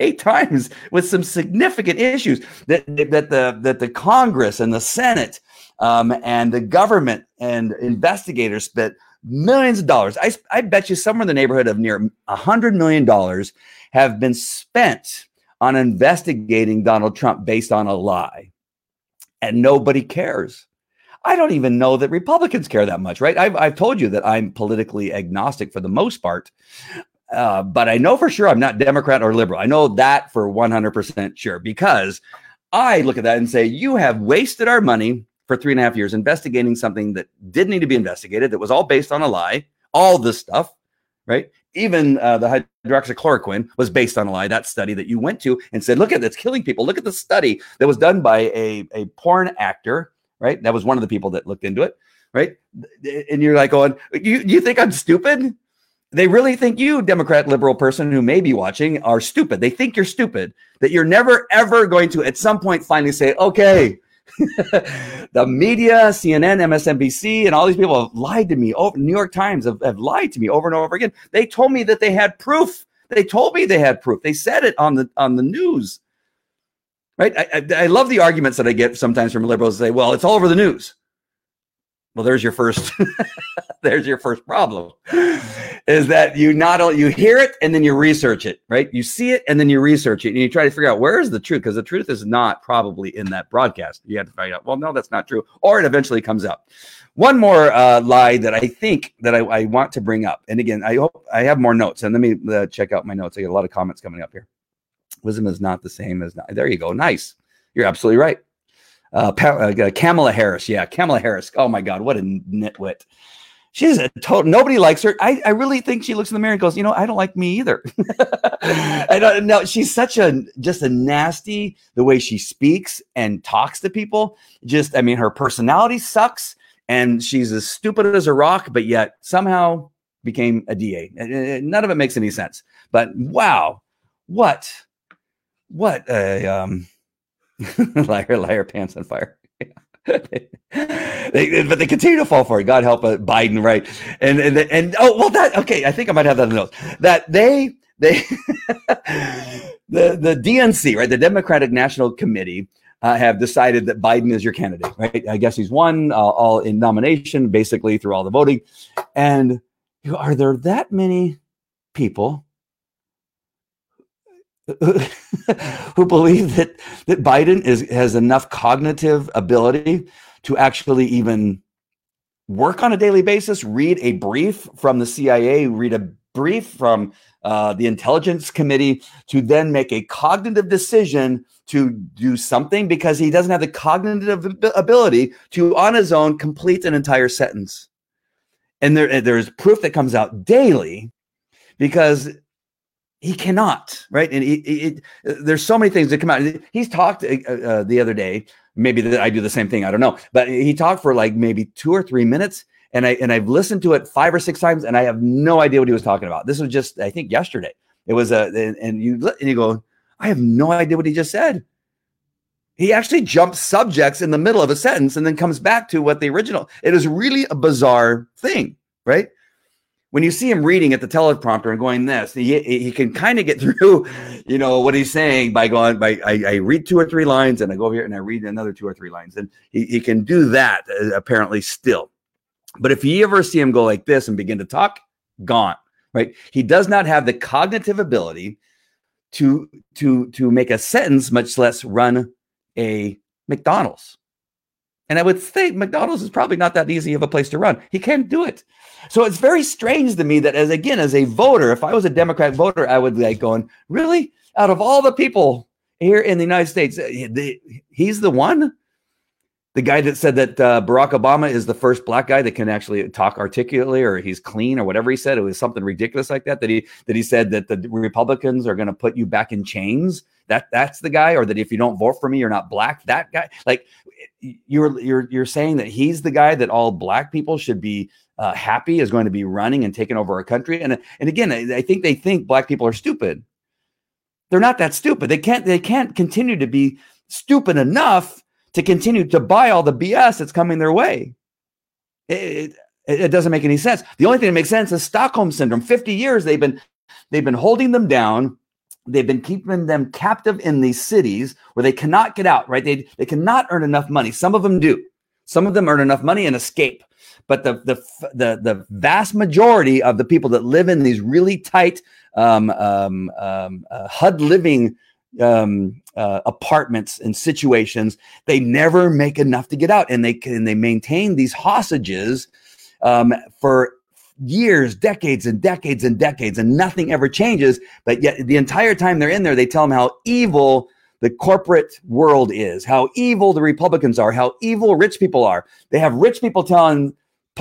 Speaker 1: eight times with some significant issues that, that the that the Congress and the Senate um, and the government and investigators spent millions of dollars. I, I bet you somewhere in the neighborhood of near hundred million dollars have been spent on investigating Donald Trump based on a lie, and nobody cares. I don't even know that Republicans care that much, right? I've, I've told you that I'm politically agnostic for the most part. Uh, but I know for sure I'm not Democrat or liberal. I know that for 100% sure because I look at that and say, you have wasted our money for three and a half years investigating something that didn't need to be investigated, that was all based on a lie, all this stuff, right? Even uh, the hydroxychloroquine was based on a lie. That study that you went to and said, look at it's killing people. Look at the study that was done by a, a porn actor, right? That was one of the people that looked into it, right? And you're like, going, you, you think I'm stupid? They really think you, Democrat liberal person who may be watching, are stupid. They think you're stupid, that you're never ever going to at some point finally say, okay, the media, CNN, MSNBC, and all these people have lied to me. New York Times have, have lied to me over and over again. They told me that they had proof. They told me they had proof. They said it on the on the news. Right? I, I, I love the arguments that I get sometimes from liberals say, well, it's all over the news. Well, there's your first there's your first problem. Is that you not only you hear it and then you research it, right? You see it and then you research it and you try to figure out where is the truth because the truth is not probably in that broadcast. You have to find out. Well, no, that's not true, or it eventually comes out. One more uh, lie that I think that I, I, want to bring up, and again, I hope I have more notes. And let me uh, check out my notes. I get a lot of comments coming up here. Wisdom is not the same as not. There you go. Nice. You're absolutely right. Uh, uh, Kamala Harris. Yeah, Kamala Harris. Oh my God, what a nitwit. She's a total. Nobody likes her. I, I really think she looks in the mirror and goes, you know, I don't like me either. I don't know. She's such a just a nasty the way she speaks and talks to people. Just, I mean, her personality sucks, and she's as stupid as a rock, but yet somehow became a DA. None of it makes any sense. But wow, what, what a um liar, liar, pants on fire. they, but they continue to fall for it. God help it, Biden, right? And and and oh well, that okay. I think I might have that in the notes. That they they the the DNC, right, the Democratic National Committee, uh, have decided that Biden is your candidate, right? I guess he's won uh, all in nomination, basically through all the voting. And are there that many people who believe that that Biden is has enough cognitive ability to actually even work on a daily basis, read a brief from the CIA, read a brief from uh, the intelligence committee to then make a cognitive decision to do something because he doesn't have the cognitive ability to on his own complete an entire sentence. And there there's proof that comes out daily because he cannot right? And it, there's so many things that come out. He's talked uh, uh, the other day maybe that i do the same thing i don't know but he talked for like maybe two or three minutes and i and i've listened to it five or six times and i have no idea what he was talking about. This was just i think yesterday. It was a and, and you and you go i have no idea what he just said. He actually jumps subjects in the middle of a sentence and then comes back to what the original it is really a bizarre thing right when you see him reading at the teleprompter and going this, he, he can kind of get through, you know, what he's saying by going by I, I, read two or three lines and I go over here and I read another two or three lines, and he, he can do that uh, apparently still. But if you ever see him go like this and begin to talk, gone, right? He does not have the cognitive ability to to to make a sentence, much less run a McDonald's. And I would say McDonald's is probably not that easy of a place to run. He can't do it. So it's very strange to me that as again, as a voter, if I was a Democrat voter, I would like going, really? Out of all the people here in the United States, eh, he's the one? The guy that said that uh, Barack Obama is the first black guy that can actually talk articulately or he's clean or whatever he said. It was something ridiculous like that. That he that he said that the Republicans are going to put you back in chains. That that's the guy, or that if you don't vote for me, you're not black. That guy, like you're you're you're saying that he's the guy that all black people should be uh, happy is going to be running and taking over our country. And and again, I, I think they think black people are stupid. They're not that stupid. They can't they can't continue to be stupid enough to continue to buy all the BS that's coming their way. It, it, it doesn't make any sense. The only thing that makes sense is Stockholm syndrome. Fifty years they've been they've been holding them down they've been keeping them captive in these cities where they cannot get out right they, they cannot earn enough money some of them do some of them earn enough money and escape but the the the, the vast majority of the people that live in these really tight um, um, um, uh, HUD living um, uh, apartments and situations, they never make enough to get out, and they can they maintain these hostages um, for years, decades and decades and decades, and nothing ever changes. But yet, the entire time they're in there, they tell them how evil the corporate world is, how evil the Republicans are, how evil rich people are. They have rich people telling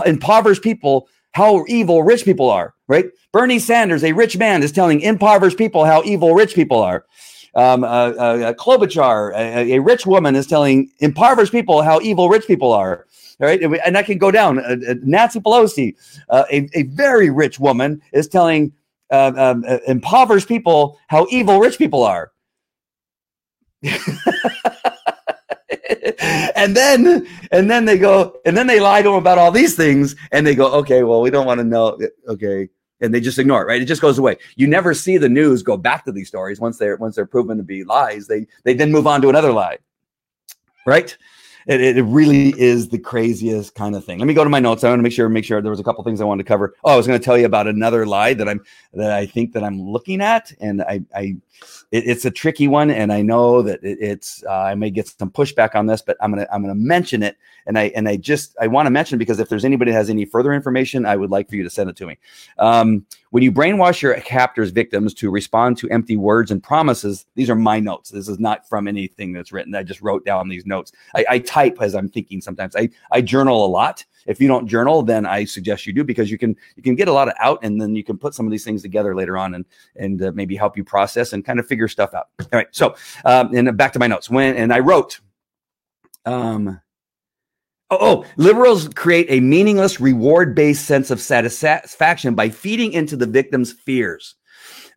Speaker 1: impoverished people how evil rich people are, right? Bernie Sanders, a rich man, is telling impoverished people how evil rich people are. Um, uh, uh, Klobuchar, a, a, rich woman, is telling impoverished people how evil rich people are. Right, and I can go down. Uh, uh Nancy Pelosi, uh, a, a very rich woman, is telling uh, um, impoverished people how evil rich people are. and then and then they go and then they lie to him about all these things and they go okay well we don't want to know okay and they just ignore it right it just goes away you never see the news go back to these stories once they're once they're proven to be lies they they then move on to another lie right it, it really is the craziest kind of thing. Let me go to my notes. I want to make sure make sure there was a couple things I wanted to cover. Oh, I was going to tell you about another lie that I'm that I think that I'm looking at, and I I it, it's a tricky one, and I know that it, it's uh, I may get some pushback on this, but I'm gonna I'm gonna mention it, and I and I just I want to mention because if there's anybody that has any further information, I would like for you to send it to me. Um, when you brainwash your captors' victims to respond to empty words and promises, these are my notes. This is not from anything that's written. I just wrote down these notes. I, I type as I'm thinking sometimes. I, I journal a lot. If you don't journal, then I suggest you do because you can you can get a lot of out, and then you can put some of these things together later on, and and uh, maybe help you process and kind of figure stuff out. All right, so um, and back to my notes. When and I wrote, um, Oh, oh, liberals create a meaningless reward based sense of satisfaction by feeding into the victim's fears.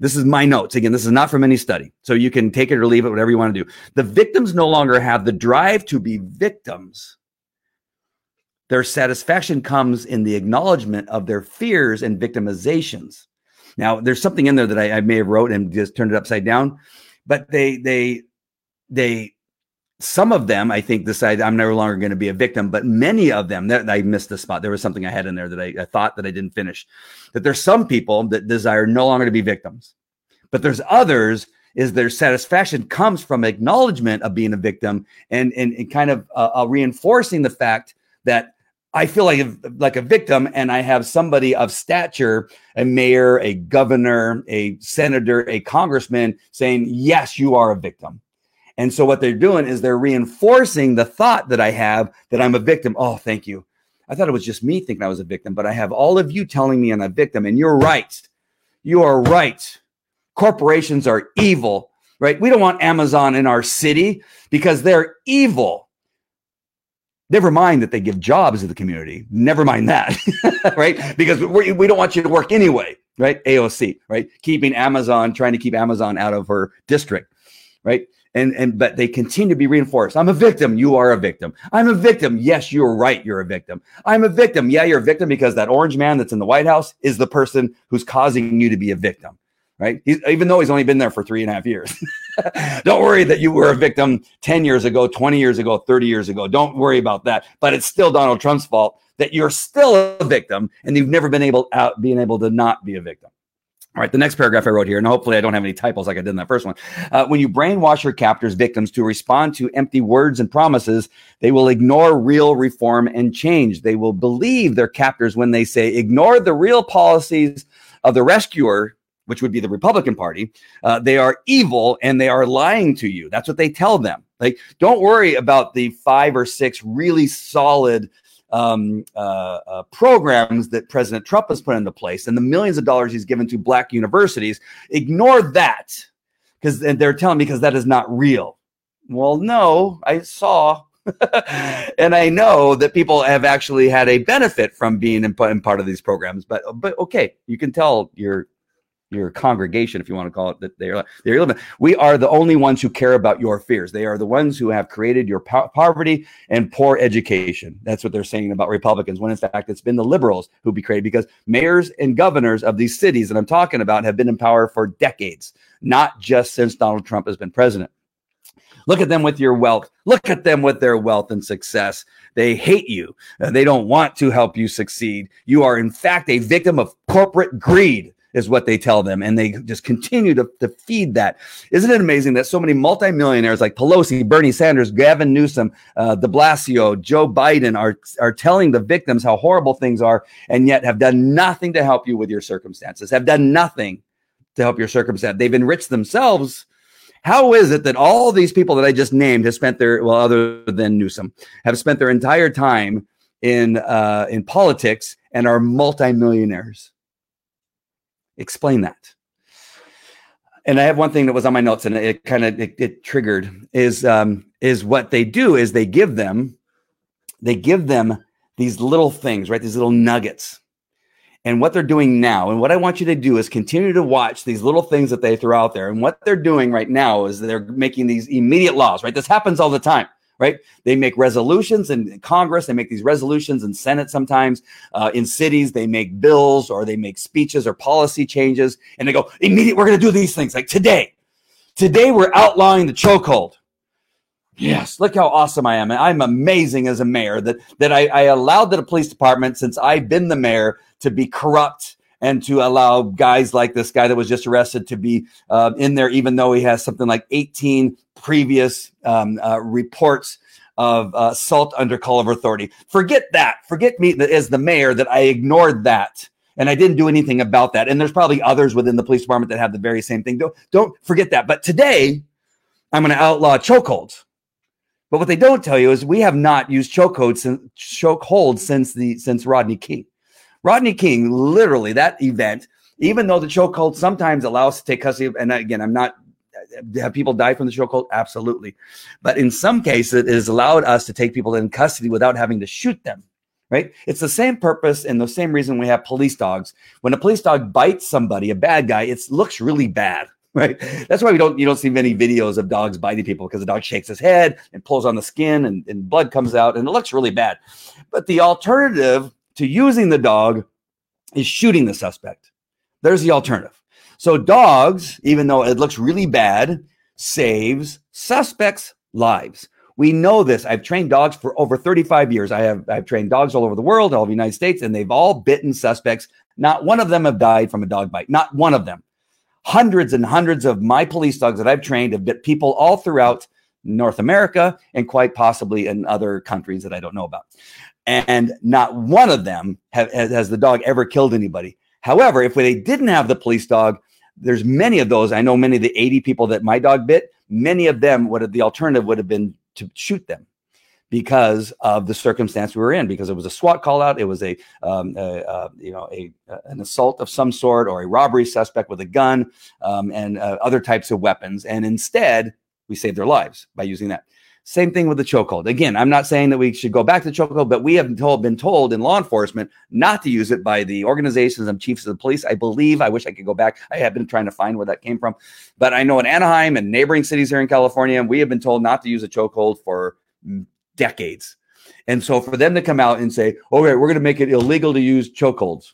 Speaker 1: This is my notes. Again, this is not from any study. So you can take it or leave it, whatever you want to do. The victims no longer have the drive to be victims. Their satisfaction comes in the acknowledgement of their fears and victimizations. Now, there's something in there that I, I may have wrote and just turned it upside down, but they, they, they, some of them, I think, decide I'm no longer going to be a victim, but many of them, that I missed the spot. There was something I had in there that I, I thought that I didn't finish. That there's some people that desire no longer to be victims, but there's others is their satisfaction comes from acknowledgement of being a victim and and, and kind of uh, uh, reinforcing the fact that I feel like a, like a victim, and I have somebody of stature, a mayor, a governor, a senator, a congressman, saying, "Yes, you are a victim." And so what they're doing is they're reinforcing the thought that I have that I'm a victim. Oh, thank you. I thought it was just me thinking I was a victim, but I have all of you telling me I'm a victim, and you're right. You are right. Corporations are evil, right? We don't want Amazon in our city because they're evil. Never mind that they give jobs to the community. Never mind that, right? Because we, we don't want you to work anyway, right? AOC, right? Keeping Amazon, trying to keep Amazon out of her district, right? and and but they continue to be reinforced i'm a victim you are a victim i'm a victim yes you're right you're a victim i'm a victim yeah you're a victim because that orange man that's in the white house is the person who's causing you to be a victim right he's, even though he's only been there for three and a half years don't worry that you were a victim 10 years ago 20 years ago 30 years ago don't worry about that but it's still donald trump's fault that you're still a victim and you've never been able out being able to not be a victim all right, the next paragraph I wrote here, and hopefully I don't have any typos like I did in that first one. Uh, when you brainwash your captors' victims to respond to empty words and promises, they will ignore real reform and change. They will believe their captors when they say, ignore the real policies of the rescuer, which would be the Republican Party. Uh, they are evil and they are lying to you. That's what they tell them. Like, don't worry about the five or six really solid um, uh, uh, programs that President Trump has put into place and the millions of dollars he's given to black universities. Ignore that because they're telling me because that is not real. Well, no, I saw and I know that people have actually had a benefit from being in, part of these programs. But but okay, you can tell you're your congregation, if you want to call it, that they're they're living. We are the only ones who care about your fears. They are the ones who have created your po- poverty and poor education. That's what they're saying about Republicans. When in fact it's been the liberals who be created because mayors and governors of these cities that I'm talking about have been in power for decades, not just since Donald Trump has been president. Look at them with your wealth. Look at them with their wealth and success. They hate you. They don't want to help you succeed. You are, in fact, a victim of corporate greed is what they tell them. And they just continue to, to feed that. Isn't it amazing that so many multimillionaires like Pelosi, Bernie Sanders, Gavin Newsom, uh, de Blasio, Joe Biden are, are telling the victims how horrible things are and yet have done nothing to help you with your circumstances, have done nothing to help your circumstance. They've enriched themselves. How is it that all these people that I just named have spent their, well, other than Newsom, have spent their entire time in uh, in politics and are multimillionaires? Explain that. And I have one thing that was on my notes, and it kind of it, it, triggered is um, is what they do is they give them they give them these little things, right? These little nuggets. And what they're doing now, and what I want you to do is continue to watch these little things that they throw out there. And what they're doing right now is they're making these immediate laws, right? This happens all the time right? They make resolutions in Congress, they make these resolutions in Senate sometimes. Uh, in cities, they make bills or they make speeches or policy changes, and they go, immediate, we're going to do these things like today. Today, we're outlawing the chokehold. Yes, look how awesome I am. I'm amazing as a mayor that, that I, I allowed the police department, since I've been the mayor, to be corrupt and to allow guys like this guy that was just arrested to be uh, in there, even though he has something like 18 previous um, uh, reports of uh, assault under color of authority. Forget that. Forget me as the mayor that I ignored that and I didn't do anything about that. And there's probably others within the police department that have the very same thing. Don't, don't forget that. But today, I'm going to outlaw chokeholds. But what they don't tell you is we have not used chokeholds chokeholds since the since Rodney King. Rodney King, literally that event, even though the chokehold sometimes allows to take custody of, and again, I'm not have people die from the chokehold? Absolutely. But in some cases, it has allowed us to take people in custody without having to shoot them. Right? It's the same purpose and the same reason we have police dogs. When a police dog bites somebody, a bad guy, it looks really bad. Right. That's why we don't you don't see many videos of dogs biting people because the dog shakes his head and pulls on the skin and, and blood comes out and it looks really bad. But the alternative to using the dog is shooting the suspect. There's the alternative. So dogs, even though it looks really bad, saves suspects' lives. We know this. I've trained dogs for over 35 years. I have I've trained dogs all over the world, all of the United States, and they've all bitten suspects. Not one of them have died from a dog bite. Not one of them. Hundreds and hundreds of my police dogs that I've trained have bit people all throughout North America and quite possibly in other countries that I don't know about. And not one of them have, has the dog ever killed anybody. However, if they didn't have the police dog, there's many of those. I know many of the 80 people that my dog bit, many of them would have the alternative would have been to shoot them because of the circumstance we were in because it was a SWAT call out it was a, um, a uh, you know a, an assault of some sort or a robbery suspect with a gun um, and uh, other types of weapons and instead we saved their lives by using that same thing with the chokehold. Again, I'm not saying that we should go back to chokehold, but we have told, been told in law enforcement not to use it by the organizations and chiefs of the police. I believe, I wish I could go back. I have been trying to find where that came from. But I know in Anaheim and neighboring cities here in California, we have been told not to use a chokehold for mm, decades. And so for them to come out and say, okay, we're going to make it illegal to use chokeholds.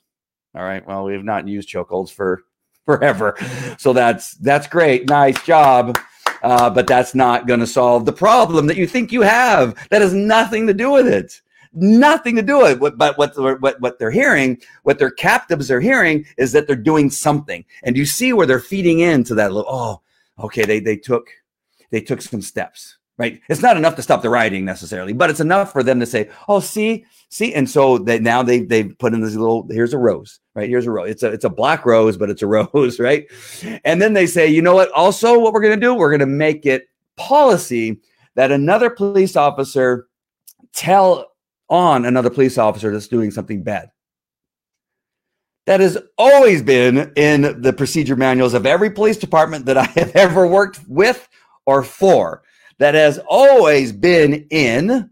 Speaker 1: All right. Well, we have not used chokeholds for forever. So that's that's great. Nice job. Uh, but that's not going to solve the problem that you think you have. That has nothing to do with it. Nothing to do with it. But what, what, what they're hearing, what their captives are hearing is that they're doing something. And you see where they're feeding into that little, oh, okay, they, they took, they took some steps right? It's not enough to stop the rioting necessarily, but it's enough for them to say, "Oh, see, see," and so they now they they put in this little here's a rose, right? Here's a rose. It's a it's a black rose, but it's a rose, right? And then they say, you know what? Also, what we're going to do, we're going to make it policy that another police officer tell on another police officer that's doing something bad. That has always been in the procedure manuals of every police department that I have ever worked with or for that has always been in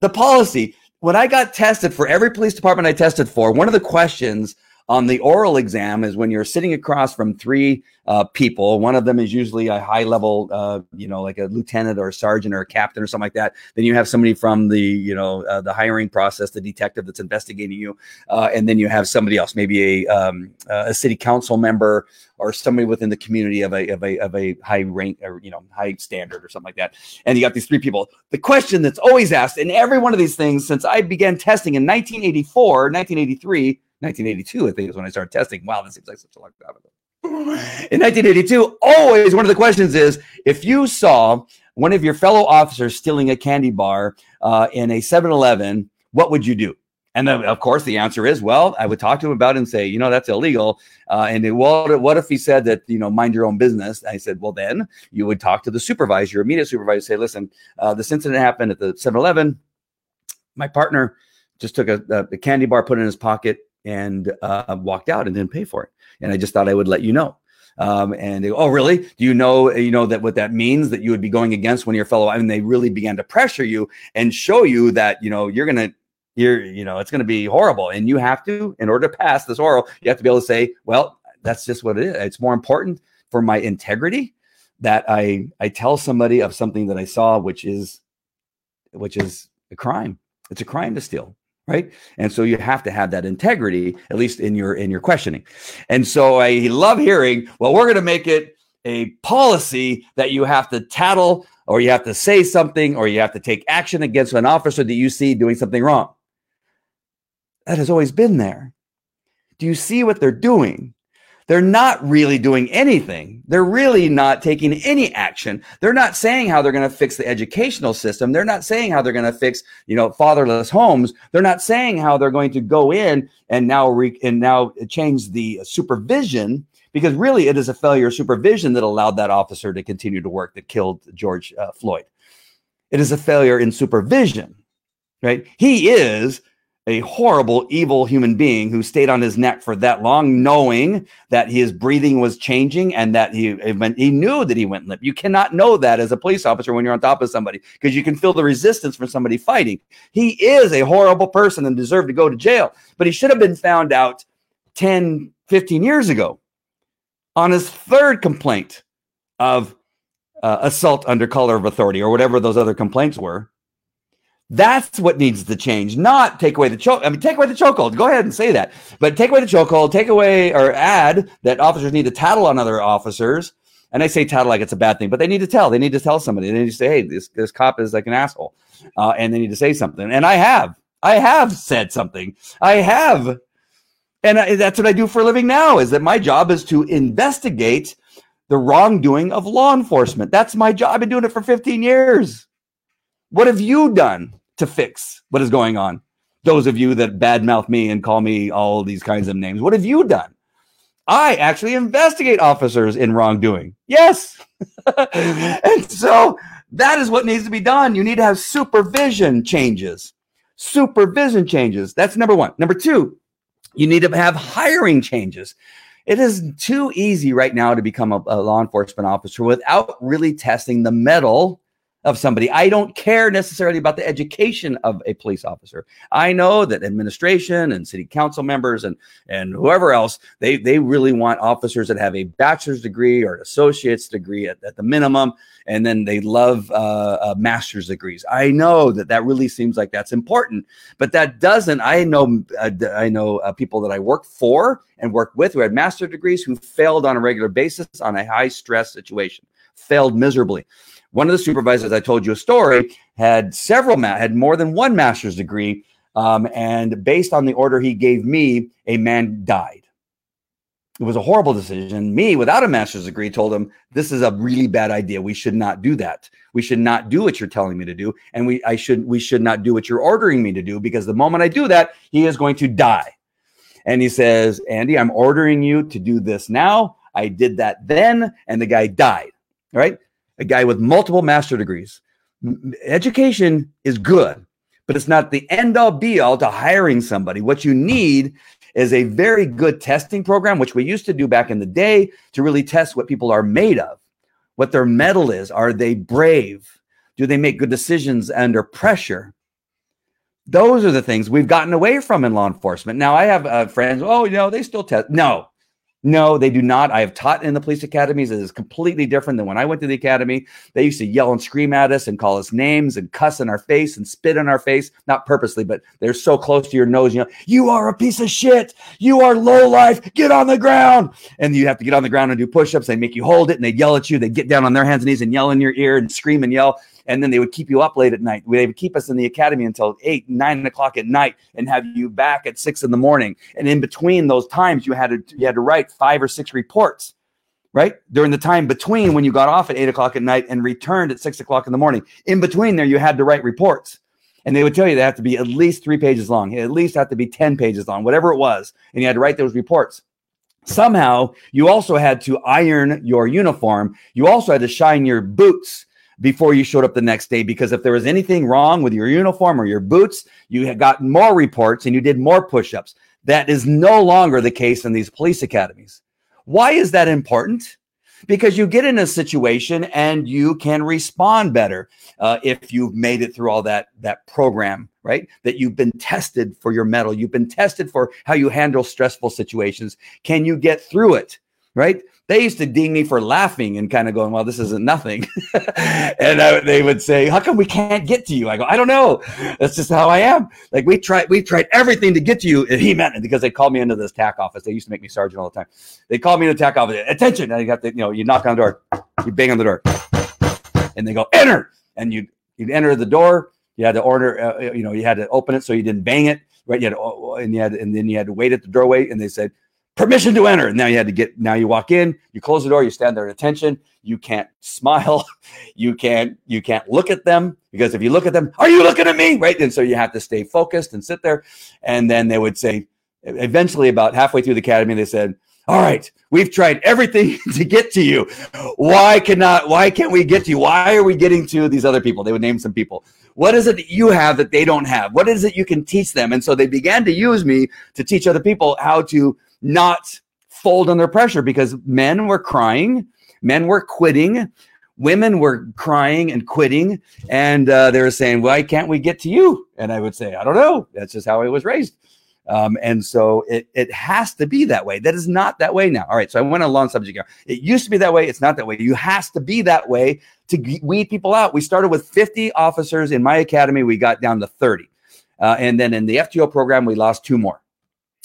Speaker 1: the policy. When I got tested for every police department I tested for, one of the questions on the oral exam is when you're sitting across from three uh, people. One of them is usually a high level, uh, you know, like a lieutenant or a sergeant or a captain or something like that. Then you have somebody from the, you know, uh, the hiring process, the detective that's investigating you, uh, and then you have somebody else, maybe a um, a city council member or somebody within the community of a of a of a high rank or you know high standard or something like that. And you got these three people. The question that's always asked in every one of these things since I began testing in 1984, 1983 1982, I think is when I started testing. Wow, this seems like such a long time ago. In 1982, always one of the questions is if you saw one of your fellow officers stealing a candy bar uh, in a 7 Eleven, what would you do? And then, of course, the answer is, well, I would talk to him about it and say, you know, that's illegal. Uh, and what if he said that, you know, mind your own business? I said, well, then you would talk to the supervisor, your immediate supervisor, say, listen, uh, this incident happened at the 7 Eleven. My partner just took a, a, candy bar, put it in his pocket, and uh, walked out and didn't pay for it. And I just thought I would let you know. Um, and they go, oh, really? Do you know, you know, that what that means that you would be going against one of your fellow? I mean, they really began to pressure you and show you that, you know, you're to, you're, you know, it's to be horrible. And you have to, in order to pass this oral, you have to be able to say, well, that's just what it is. It's more important for my integrity that I, I tell somebody of something that I saw, which is, which is a crime. It's a crime to steal right? And so you have to have that integrity at least in your in your questioning. And so i love hearing well we're going to make it a policy that you have to tattle or you have to say something or you have to take action against an officer that you see doing something wrong. That has always been there. Do you see what they're doing they're not really doing anything. They're really not taking any action. They're not saying how they're going to fix the educational system. They're not saying how they're going to fix, you know, fatherless homes. They're not saying how they're going to go in and now re- and now change the supervision because really it is a failure of supervision that allowed that officer to continue to work that killed George uh, Floyd. It is a failure in supervision, right? He is a horrible, evil human being who stayed on his neck for that long, knowing that his breathing was changing and that he he knew that he went limp. You cannot know that as a police officer when you're on top of somebody because you can feel the resistance from somebody fighting. He is a horrible person and deserved to go to jail, but he should have been found out 10, 15 years ago on his third complaint of uh, assault under color of authority or whatever those other complaints were that's what needs to change, not take away the choke. I mean, take away the chokehold. Go ahead and say that, but take away the chokehold. Take away or add that officers need to tattle on other officers And I say tattle like it's a bad thing, but they need to tell. They need to tell somebody. They need to say, "Hey, this this cop is like an asshole," uh, and they need to say something. And I have, I have said something. I have, and I, that's what I do for a living now. Is that my job is to investigate the wrongdoing of law enforcement. That's my job. I've been doing it for 15 years. What have you done to fix what is going on? Those of you that badmouth me and call me all these kinds of names, what have you done? I actually investigate officers in wrongdoing. Yes. and so that is what needs to be done. You need to have supervision changes. Supervision changes. That's number one. Number two, you need to have hiring changes. It is too easy right now to become a, a law enforcement officer without really testing the mettle of somebody. I don't care necessarily about the education of a police officer. I know that administration and city council members and and whoever else they they really want officers that have a bachelor's degree or an associate's degree at, at the minimum, and then they love uh, uh, master's degrees. I know that that really seems like that's important, but that doesn't. I know uh, I know uh, people that I work for and work with who had master degrees who failed on a regular basis on a high stress situation, failed miserably. One of the supervisors, I told you a story, had several, ma- had more than one master's degree. Um, and based on the order he gave me, a man died. It was a horrible decision. Me, without a master's degree, told him this is a really bad idea. We should not do that. We should not do what you're telling me to do, and we I should we should not do what you're ordering me to do because the moment I do that, he is going to die. And he says, Andy, I'm ordering you to do this now. I did that then, and the guy died. Right a guy with multiple master degrees. Education is good, but it's not the end all be all to hiring somebody. What you need is a very good testing program, which we used to do back in the day to really test what people are made of, what their metal is. Are they brave? Do they make good decisions under pressure? Those are the things we've gotten away from in law enforcement. Now, I have uh, friends, oh, you know, they still test. No, no, they do not. I have taught in the police academies. It is completely different than when I went to the academy. They used to yell and scream at us and call us names and cuss in our face and spit in our face, not purposely, but they're so close to your nose. You know, you are a piece of shit. You are low life. Get on the ground. And you have to get on the ground and do push ups. They make you hold it and they yell at you. They get down on their hands and knees and yell in your ear and scream and yell and then they would keep you up late at night. They would keep us in the academy until eight, nine o'clock at night, and have you back at six in the morning. And in between those times, you had to you had to write five or six reports. Right during the time between when you got off at eight o'clock at night and returned at six o'clock in the morning, in between there, you had to write reports and they would tell you they have to be at least three pages long, at least have to be 10 pages long, whatever it was. And you had to write those reports. Somehow, you also had to iron your uniform. You also had to shine your boots before you showed up the next day because if there was anything wrong with your uniform or your boots, you had gotten more reports and you did more push ups. That is no longer the case in these police academies. Why is that important? Because you get in a situation and you can respond better uh, if you've made it through all that that program, right? That you've been tested for your metal, you've been tested for how you handle stressful situations. Can you get through it, right? they used to ding me for laughing and kind of going, well, this isn't nothing. and I, they would say, how come we can't get to you? I go, I don't know. That's just how I am. Like we tried, we tried everything to get to you. And he meant it because they called me into this TAC office. They used to make me sergeant all the time. They called me in the TAC office. Attention. And you have to, you know, you knock on the door, you bang on the door and they go, enter. And you, you'd enter the door. You had to order, uh, you know, you had to open it so you didn't bang it. Right. You had to, and you had, and then you had to wait at the doorway and they said, permission to enter. Now you had to get, now you walk in, you close the door, you stand there at attention. You can't smile. You can't, you can't look at them because if you look at them, are you looking at me? Right. And so you have to stay focused and sit there. And then they would say, eventually about halfway through the academy, they said, all right, we've tried everything to get to you. Why cannot, why can't we get to you? Why are we getting to these other people? They would name some people. What is it that you have that they don't have? What is it you can teach them? And so they began to use me to teach other people how to not fold under pressure because men were crying, men were quitting, women were crying and quitting, and uh, they were saying, "Why can't we get to you?" And I would say, "I don't know. That's just how I was raised." Um, and so it it has to be that way. That is not that way now. All right. So I went on a long subject here. It used to be that way. It's not that way. You has to be that way to weed people out. We started with 50 officers in my academy. We got down to 30. Uh, and then in the FTO program, we lost two more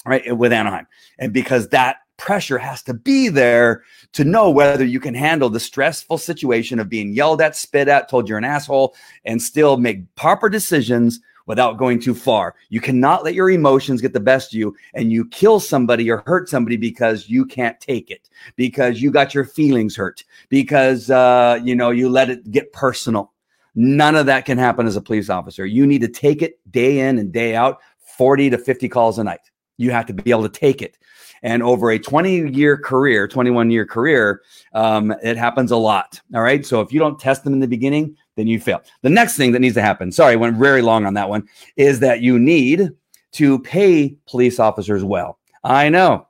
Speaker 1: right with Anaheim, and because that pressure has to be there to know whether you can handle the stressful situation of being yelled at, spit at, told you're an asshole, and still make proper decisions without going too far. You cannot let your emotions get the best of you and you kill somebody or hurt somebody because you can't take it, because you got your feelings hurt, because uh, you know you let it get personal. None of that can happen as a police officer. You need to take it day in and day out, 40 to 50 calls a night. You have to be able to take it. And over a 20 year career, 21 year career, um, it happens a lot. All right. So if you don't test them in the beginning, then you fail. The next thing that needs to happen, sorry, I went very long on that one, is that you need to pay police officers well. I know.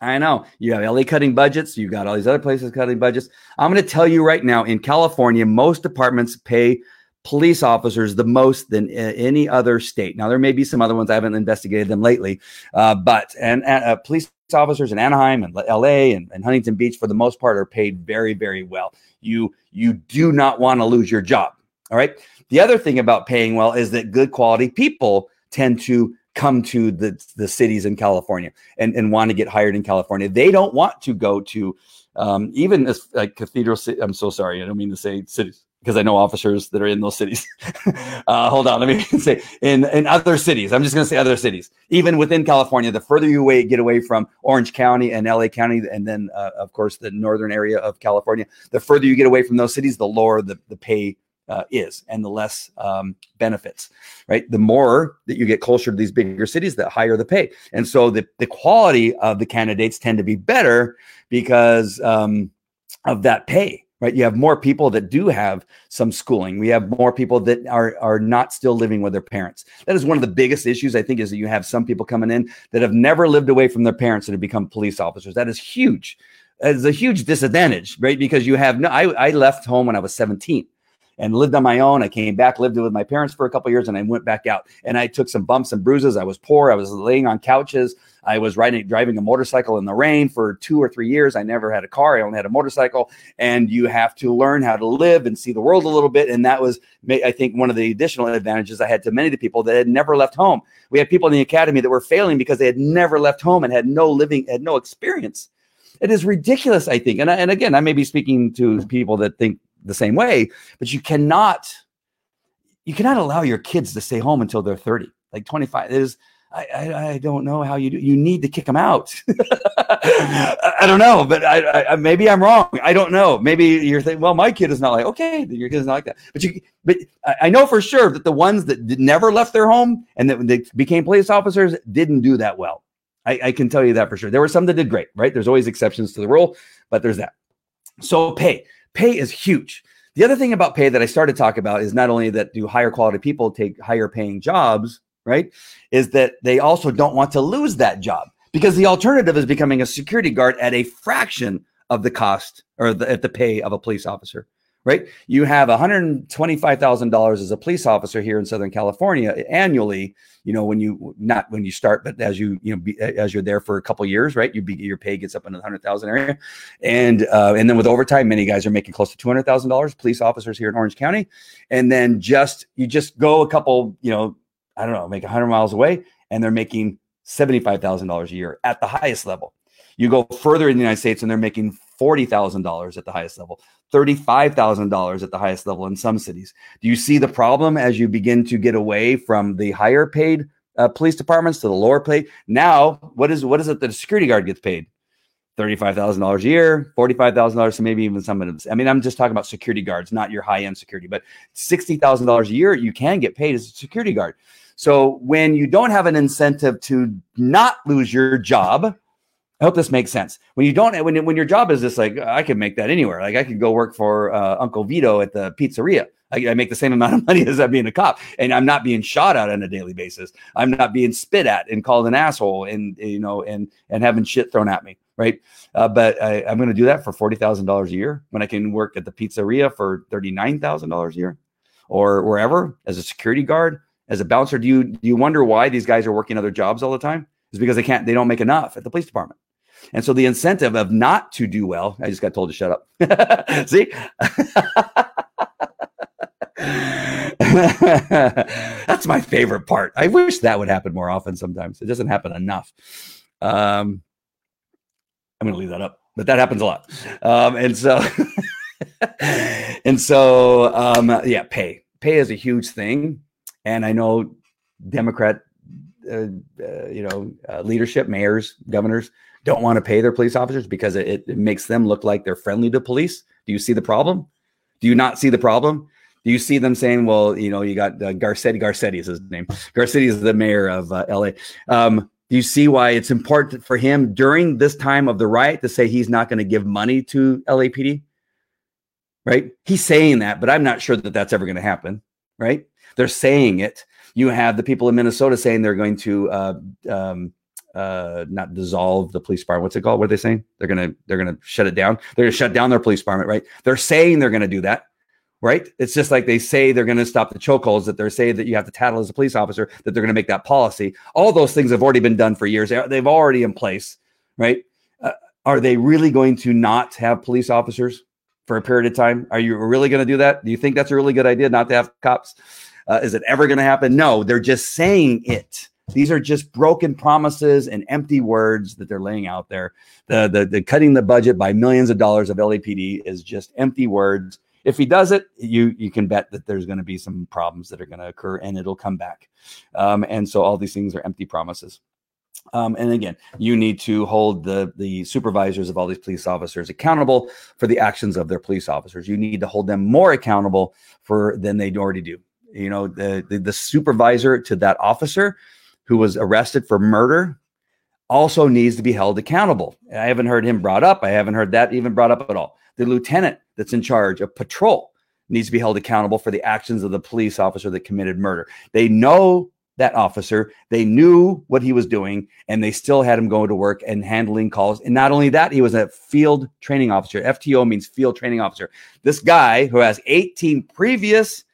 Speaker 1: I know. You have LA cutting budgets. You've got all these other places cutting budgets. I'm going to tell you right now in California, most departments pay police officers the most than any other state. Now, there may be some other ones. I haven't investigated them lately, uh, but and uh, police officers in Anaheim and LA and, and, Huntington Beach, for the most part, are paid very, very well. You you do not want to lose your job. All right. The other thing about paying well is that good quality people tend to come to the, the cities in California and, and want to get hired in California. They don't want to go to um, even as like cathedral. I'm so sorry. I don't mean to say cities because I know officers that are in those cities. uh, hold on, let me say in in other cities. I'm just going to say other cities. Even within California, the further you away, get away from Orange County and LA County, and then uh, of course the northern area of California, the further you get away from those cities, the lower the the pay uh, is and the less um, benefits, right? The more that you get closer to these bigger cities, the higher the pay. And so the, the quality of the candidates tend to be better because um, of that pay, right? You have more people that do have some schooling. We have more people that are, are not still living with their parents. That is one of the biggest issues, I think, is that you have some people coming in that have never lived away from their parents and have become police officers. That is huge. It's a huge disadvantage, right? Because you have no, I, I left home when I was 17 and lived on my own. I came back, lived with my parents for a couple years, and I went back out. And I took some bumps and bruises. I was poor. I was laying on couches. I was riding, driving a motorcycle in the rain for two or three years. I never had a car. I only had a motorcycle. And you have to learn how to live and see the world a little bit. And that was, I think, one of the additional advantages I had to many of the people that had never left home. We had people in the academy that were failing because they had never left home and had no living, had no experience. It is ridiculous, I think. And, and again, I may be speaking to people that think the same way, but you cannot you cannot allow your kids to stay home until they're 30, like 25. It is I, I, I don't know how you do. You need to kick them out. I don't know, but I, I, maybe I'm wrong. I don't know. Maybe you're thinking, well, my kid is not like okay, your kid is not like that. But you, but I know for sure that the ones that never left their home and that they became police officers didn't do that well. I can tell you that for sure. There were some that did great, right? There's always exceptions to the rule, but there's that. So pay pay is huge. The other thing about pay that I started to talk about is not only that do higher quality people take higher paying jobs, right? Is that they also don't want to lose that job because the alternative is becoming a security guard at a fraction of the cost or the, at the pay of a police officer right? You have $125,000 as a police officer here in Southern California annually, you know, when you, not when you start, but as you, you know, be, as you're there for a couple years, right? You be, your pay gets up into the 100,000 area. And, uh, and then with overtime, many guys are making close to $200,000 police officers here in Orange County. And then just, you just go a couple, you know, I don't know, make 100 miles away and they're making $75,000 a year at the highest level. You go further in the United States and they're making $40,000 at the highest level, $35,000 at the highest level in some cities. Do you see the problem as you begin to get away from the higher paid uh, police departments to the lower paid? Now, what is what is it that a security guard gets paid? $35,000 a year, $45,000 so maybe even some of them. I mean, I'm just talking about security guards, not your high end security, but $60,000 a year you can get paid as a security guard. So when you don't have an incentive to not lose your job, I hope this makes sense. When you don't, when when your job is just like I could make that anywhere. Like I could go work for uh, Uncle Vito at the pizzeria. I, I, make the same amount of money as I'm being a cop, and I'm not being shot at on a daily basis. I'm not being spit at and called an asshole, and you know, and and having shit thrown at me, right? Uh, but I, am going to do that for forty thousand dollars a year when I can work at the pizzeria for thirty nine thousand dollars a year, or wherever as a security guard, as a bouncer. Do you do you wonder why these guys are working other jobs all the time? Is because they can't, they don't make enough at the police department. And so the incentive of not to do well, I just got told to shut up. See? That's my favorite part. I wish that would happen more often sometimes. It doesn't happen enough. Um, I'm going to leave that up, but that happens a lot. Um, and so, and so, um, yeah, pay pay is a huge thing, and I know Democrat, uh, uh, you know, uh, leadership, mayors, governors don't want to pay their police officers because it, it makes them look like they're friendly to police. Do you see the problem? Do you not see the problem? Do you see them saying, well, you know, you got uh, Garcetti, Garcetti is his name. Garcetti is the mayor of uh, LA. Um, do you see why it's important for him during this time of the riot to say he's not going to give money to LAPD? Right? He's saying that, but I'm not sure that that's ever going to happen. Right? They're saying it. You have the people in Minnesota saying they're going to uh, um, uh, not dissolve the police department. What's it called? What are they saying? They're gonna they're gonna shut it down. They're gonna shut down their police department, right? They're saying they're gonna do that, right? It's just like they say they're gonna stop the chokeholds. That they're saying that you have to tattle as a police officer. That they're gonna make that policy. All those things have already been done for years. They've already in place, right? Uh, are they really going to not have police officers for a period of time? Are you really to do that? Do you think that's a really good idea not to have cops? Uh, is it ever to happen? No, they're just saying it these are just broken promises and empty words that they're laying out there. The, the, the cutting the budget by millions of dollars of LAPD is just empty words. If he does it, you you can bet that there's going to be some problems that are going to occur, and it'll come back. Um, and so all these things are empty promises. Um, and again, you need to hold the the supervisors of all these police officers accountable for the actions of their police officers. You need to hold them more accountable for than they already do. You know, the, the, the supervisor to that officer who was arrested for murder also needs to be held accountable. I haven't heard him brought up. I haven't heard that even brought up at all. The lieutenant that's in charge of patrol needs to be held accountable for the actions of the police officer that committed murder. They know that officer, they knew what he was doing, and they still had him going to work and handling calls. And not only that, he was a field training officer. FTO means field training officer. This guy who has 18 previous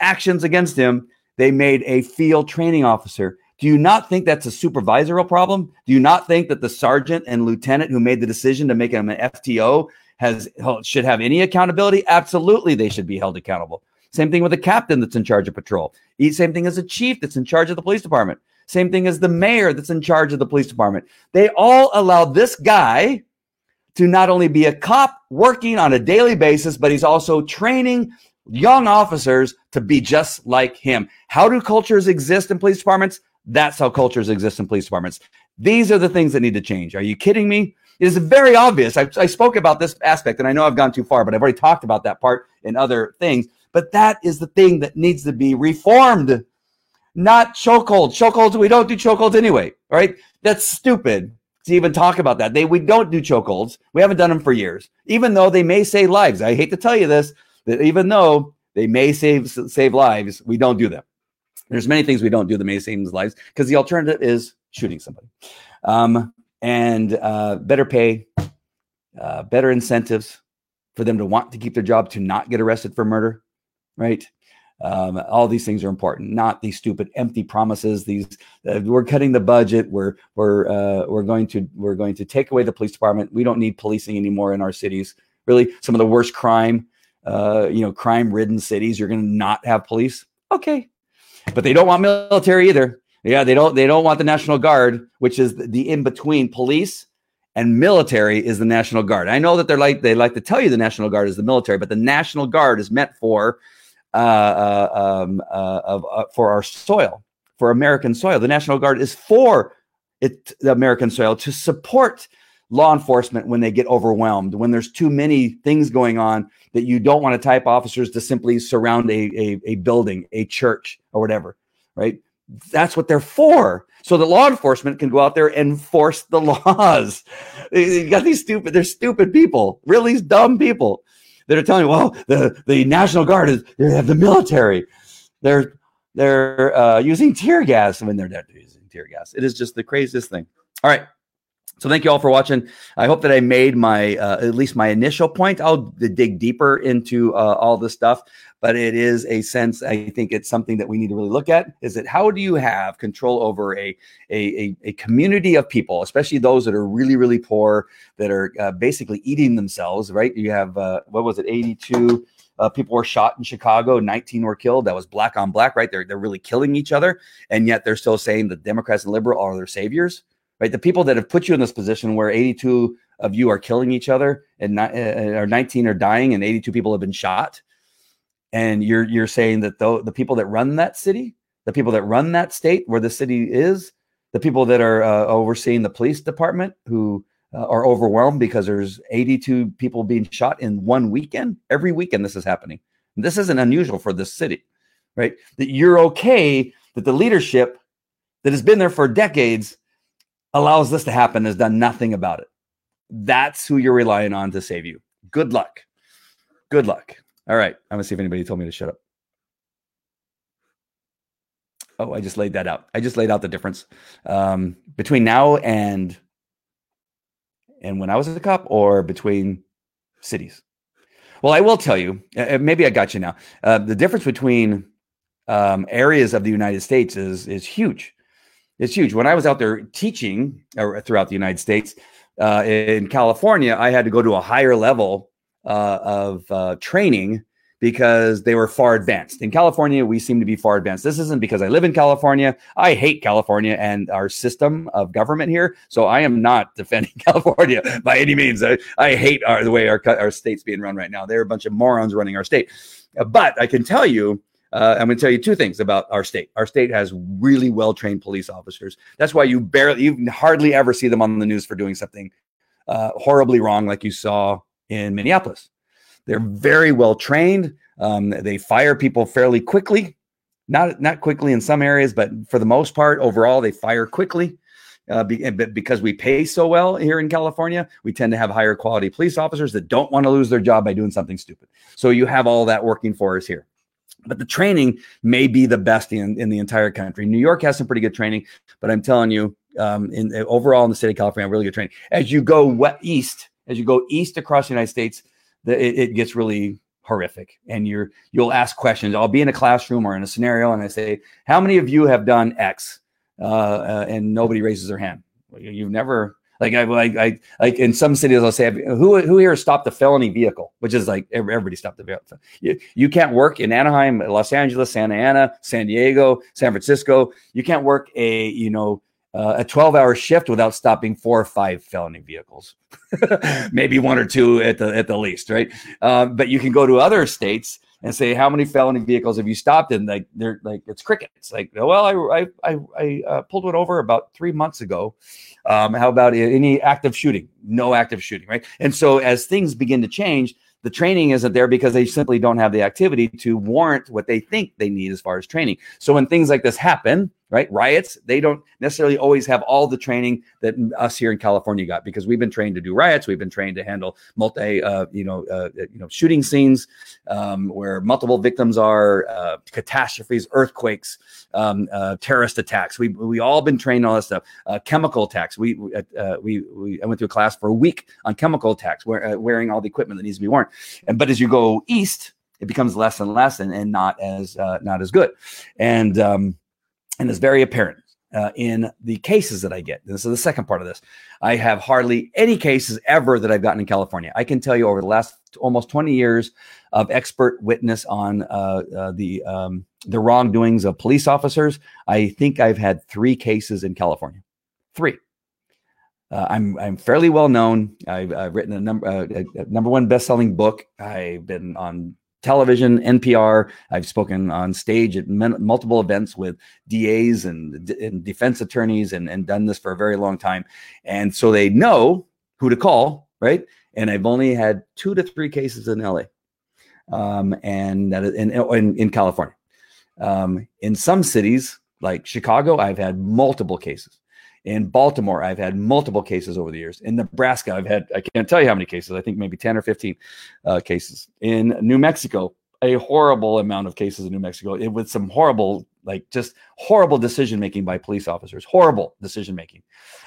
Speaker 1: actions against him, they made a field training officer. Do you not think that's a supervisorial problem? Do you not think that the sergeant and lieutenant who made the decision to make him an FTO has should have any accountability? Absolutely, they should be held accountable. Same thing with the captain that's in charge of patrol. Same thing as a chief that's in charge of the police department. Same thing as the mayor that's in charge of the police department. They all allow this guy to not only be a cop working on a daily basis, but he's also training young officers to be just like him. How do cultures exist in police departments? That's how cultures exist in police departments. These are the things that need to change. Are you kidding me? It is very obvious. I, I spoke about this aspect, and I know I've gone too far, but I've already talked about that part in other things. But that is the thing that needs to be reformed, not chokeholds. Chokeholds, we don't do chokeholds anyway, right? That's stupid to even talk about that. They we don't do chokeholds. We haven't done them for years, even though they may save lives. I hate to tell you this, that even though they may save save lives, we don't do them. There's many things we don't do that may save lives because the alternative is shooting somebody. Um, and uh, better pay, uh, better incentives for them to want to keep their job to not get arrested for murder, right? Um, all these things are important, not these stupid empty promises. These uh, we're cutting the budget. We're we're uh, we're going to we're going to take away the police department. We don't need policing anymore in our cities. Really, some of the worst crime, uh, you know, crime-ridden cities. You're going to not have police. Okay, but they don't want military either. Yeah, they don't. They don't want the National Guard, which is the in between police and military is the National Guard. I know that they're like they like to tell you the National Guard is the military, but the National Guard is meant for uh, uh, um, uh, uh, for our soil, for American soil. The National Guard is for it, the American soil to support law enforcement when they get overwhelmed, when there's too many things going on that you don't want to type officers to simply surround a, a, a building, a church, or whatever, right? That's what they're for. So the law enforcement can go out there and enforce the laws. you got these stupid, they're stupid people, really dumb people that are telling you, well, the, the National Guard is they have the military. They're they're uh, using tear gas when they're not using tear gas. It is just the craziest thing. All right. So thank you all for watching. I hope that I made my uh, at least my initial point. I'll dig deeper into uh, all this stuff, but it is a sense. I think it's something that we need to really look at. Is that how do you have control over a a, a, community of people, especially those that are really really poor, that are uh, basically eating themselves? Right? You have uh, what was it, eighty two. Uh, people were shot in Chicago. 19 were killed. That was black on black, right? They're, they're really killing each other. And yet they're still saying the Democrats and liberal are their saviors right? The people that have put you in this position where 82 of you are killing each other and not, uh, or 19 are dying and 82 people have been shot. And you're you're saying that the, the people that run that city, the people that run that state where the city is, the people that are uh, overseeing the police department who uh, are overwhelmed because there's 82 people being shot in one weekend. Every weekend this is happening. And this isn't unusual for this city, right? That you're okay that the leadership that has been there for decades allows this to happen has done nothing about it. That's who you're relying on to save you. Good luck. Good luck. All right. I'm going to see if anybody told me to shut up. Oh, I just laid that out. I just laid out the difference um, between now and and when I was a cop, or between cities. Well, I will tell you. Uh, maybe I got you now. Uh, the difference between um, areas of the United States is is huge. It's huge. When I was out there teaching uh, throughout the United States, uh, in California, I had to go to a higher level uh, of uh, training because they were far advanced. In California, we seem to be far advanced. This isn't because I live in California. I hate California and our system of government here. So I am not defending California by any means. I, I hate our, the way our, our state's being run right now. They're a bunch of morons running our state. But I can tell you, uh, I'm going to tell you two things about our state. Our state has really well trained police officers. That's why you barely, you hardly ever see them on the news for doing something uh, horribly wrong, like you saw in Minneapolis. They're very well trained. Um, they fire people fairly quickly, not not quickly in some areas, but for the most part, overall, they fire quickly. Uh, be, because we pay so well here in California, we tend to have higher quality police officers that don't want to lose their job by doing something stupid. So you have all that working for us here. But the training may be the best in, in the entire country. New York has some pretty good training, but I'm telling you, um, in overall in the state of California, really good training. As you go east, as you go east across the United States, the, it, it, gets really horrific. And you're you'll ask questions. I'll be in a classroom or in a scenario, and I say, "How many of you have done X?" Uh, uh, and nobody raises their hand. You've never like I, I, I like in some cities I'll say who who here stopped a felony vehicle, which is like everybody stopped the vehicle. You, you can't work in Anaheim, Los Angeles, Santa Ana, San Diego, San Francisco. You can't work a you know uh, a 12 hour shift without stopping four or five felony vehicles, maybe one or two at the at the least, right? Uh, but you can go to other states and say, how many felony vehicles have you stopped? And like they're like it's crickets. Like, well, I I I, I uh, pulled one over about three months ago. Um, how about any active shooting? No active shooting, right? And so as things begin to change, the training isn't there because they simply don't have the activity to warrant what they think they need as far as training. So when things like this happen, right? Riots, they don't necessarily always have all the training that us here in California got because we've been trained to do riots. We've been trained to handle multi, uh, you know, uh, uh, you know, shooting scenes um, where multiple victims are, uh, catastrophes, earthquakes, um, uh, terrorist attacks. We we all been trained all that stuff. Uh, chemical attacks. We we we I went through a class for a week on chemical attacks, wearing all the equipment that needs to be worn. And but as you go east, it becomes less and less, and, and not as not as good. And um, and it's very apparent uh, in the cases that I get. This is the second part of this. I have hardly any cases ever that I've gotten in California. I can tell you over the last almost 20 years of expert witness on uh, uh, the um, the wrongdoings of police officers. I think I've had three cases in California. Three. Uh, I'm I'm fairly well known. I've, I've written a number uh, number one best selling book. I've been on television, NPR. I've spoken on stage at multiple events with DAs and, and defense attorneys and, and done this for a very long time. And so they know who to call, right? And I've only had two to three cases in LA um, and that in, in, in California. Um, in some cities like Chicago, I've had multiple cases. In Baltimore, I've had multiple cases over the years. In Nebraska, I've had, I can't tell you how many cases, I think maybe 10 or 15 uh, cases. In New Mexico, a horrible amount of cases in New Mexico it, with some horrible, like just horrible decision making by police officers. Horrible decision making.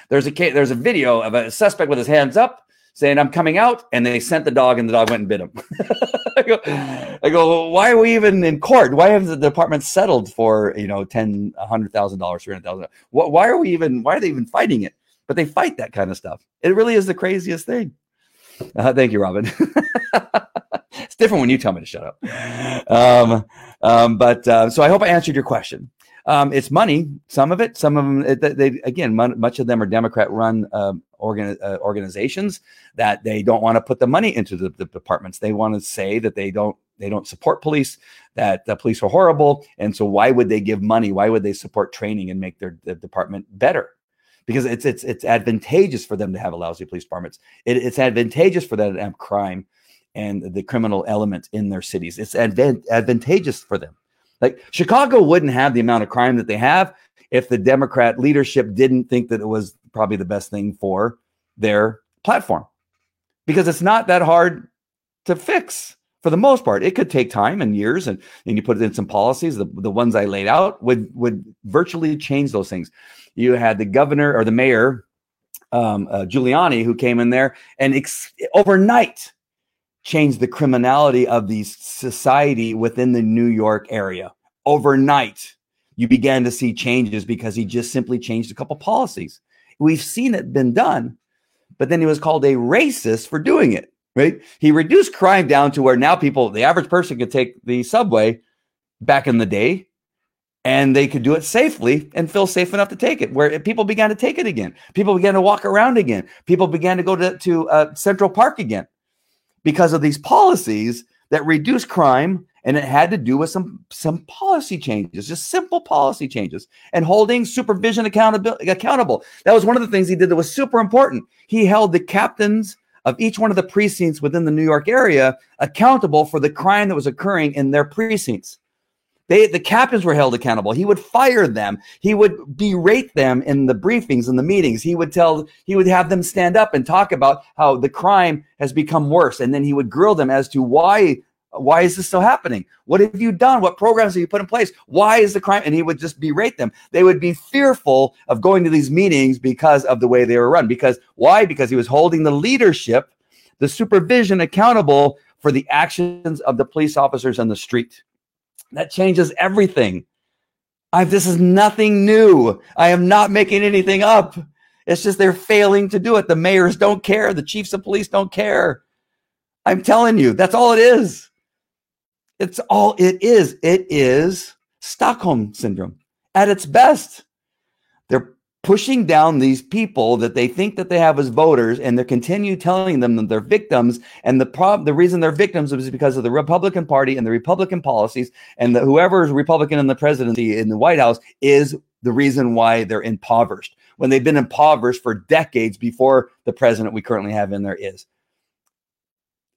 Speaker 1: There's a case, there's a video of a suspect with his hands up saying, I'm coming out. And they sent the dog, and the dog went and bit him. I, go, I go, why are we even in court? Why have the department settled for, you know, ten, a hundred thousand dollars, three hundred thousand? Why are we even, why are they even fighting it? But they fight that kind of stuff. It really is the craziest thing. Uh, thank you, Robin. it's different when you tell me to shut up. Um, um, but uh, so I hope I answered your question. Um, it's money, some of it, some of them. They, they again, much of them are Democrat-run um, organ, uh, organizations that they don't want to put the money into the, the departments. They want to say that they don't they don't support police, that the police are horrible, and so why would they give money? Why would they support training and make their, their department better? Because it's it's it's advantageous for them to have a lousy police departments. It, it's advantageous for them to have crime and the criminal element in their cities. It's advan- advantageous for them. Like Chicago wouldn't have the amount of crime that they have if the Democrat leadership didn't think that it was probably the best thing for their platform. Because it's not that hard to fix for the most part. It could take time and years, and, and you put in some policies. The, the ones I laid out would would virtually change those things. You had the governor or the mayor, um, uh, Giuliani, who came in there and ex- overnight changed the criminality of the society within the New York area. Overnight, you began to see changes because he just simply changed a couple policies. We've seen it been done, but then he was called a racist for doing it, right? He reduced crime down to where now people, the average person could take the subway back in the day and they could do it safely and feel safe enough to take it where people began to take it again people began to walk around again people began to go to, to uh, central park again because of these policies that reduce crime and it had to do with some some policy changes just simple policy changes and holding supervision accountable accountable that was one of the things he did that was super important he held the captains of each one of the precincts within the new york area accountable for the crime that was occurring in their precincts they, the captains were held accountable. He would fire them. He would berate them in the briefings and the meetings. He would tell, he would have them stand up and talk about how the crime has become worse. And then he would grill them as to why, why is this still happening? What have you done? What programs have you put in place? Why is the crime? And he would just berate them. They would be fearful of going to these meetings because of the way they were run. Because why? Because he was holding the leadership, the supervision accountable for the actions of the police officers on the street. That changes everything. I, this is nothing new. I am not making anything up. It's just they're failing to do it. The mayors don't care. The chiefs of police don't care. I'm telling you, that's all it is. It's all it is. It is Stockholm syndrome at its best. They're pushing down these people that they think that they have as voters and they continue telling them that they're victims and the problem the reason they're victims is because of the republican party and the republican policies and the, whoever is republican in the presidency in the white house is the reason why they're impoverished when they've been impoverished for decades before the president we currently have in there is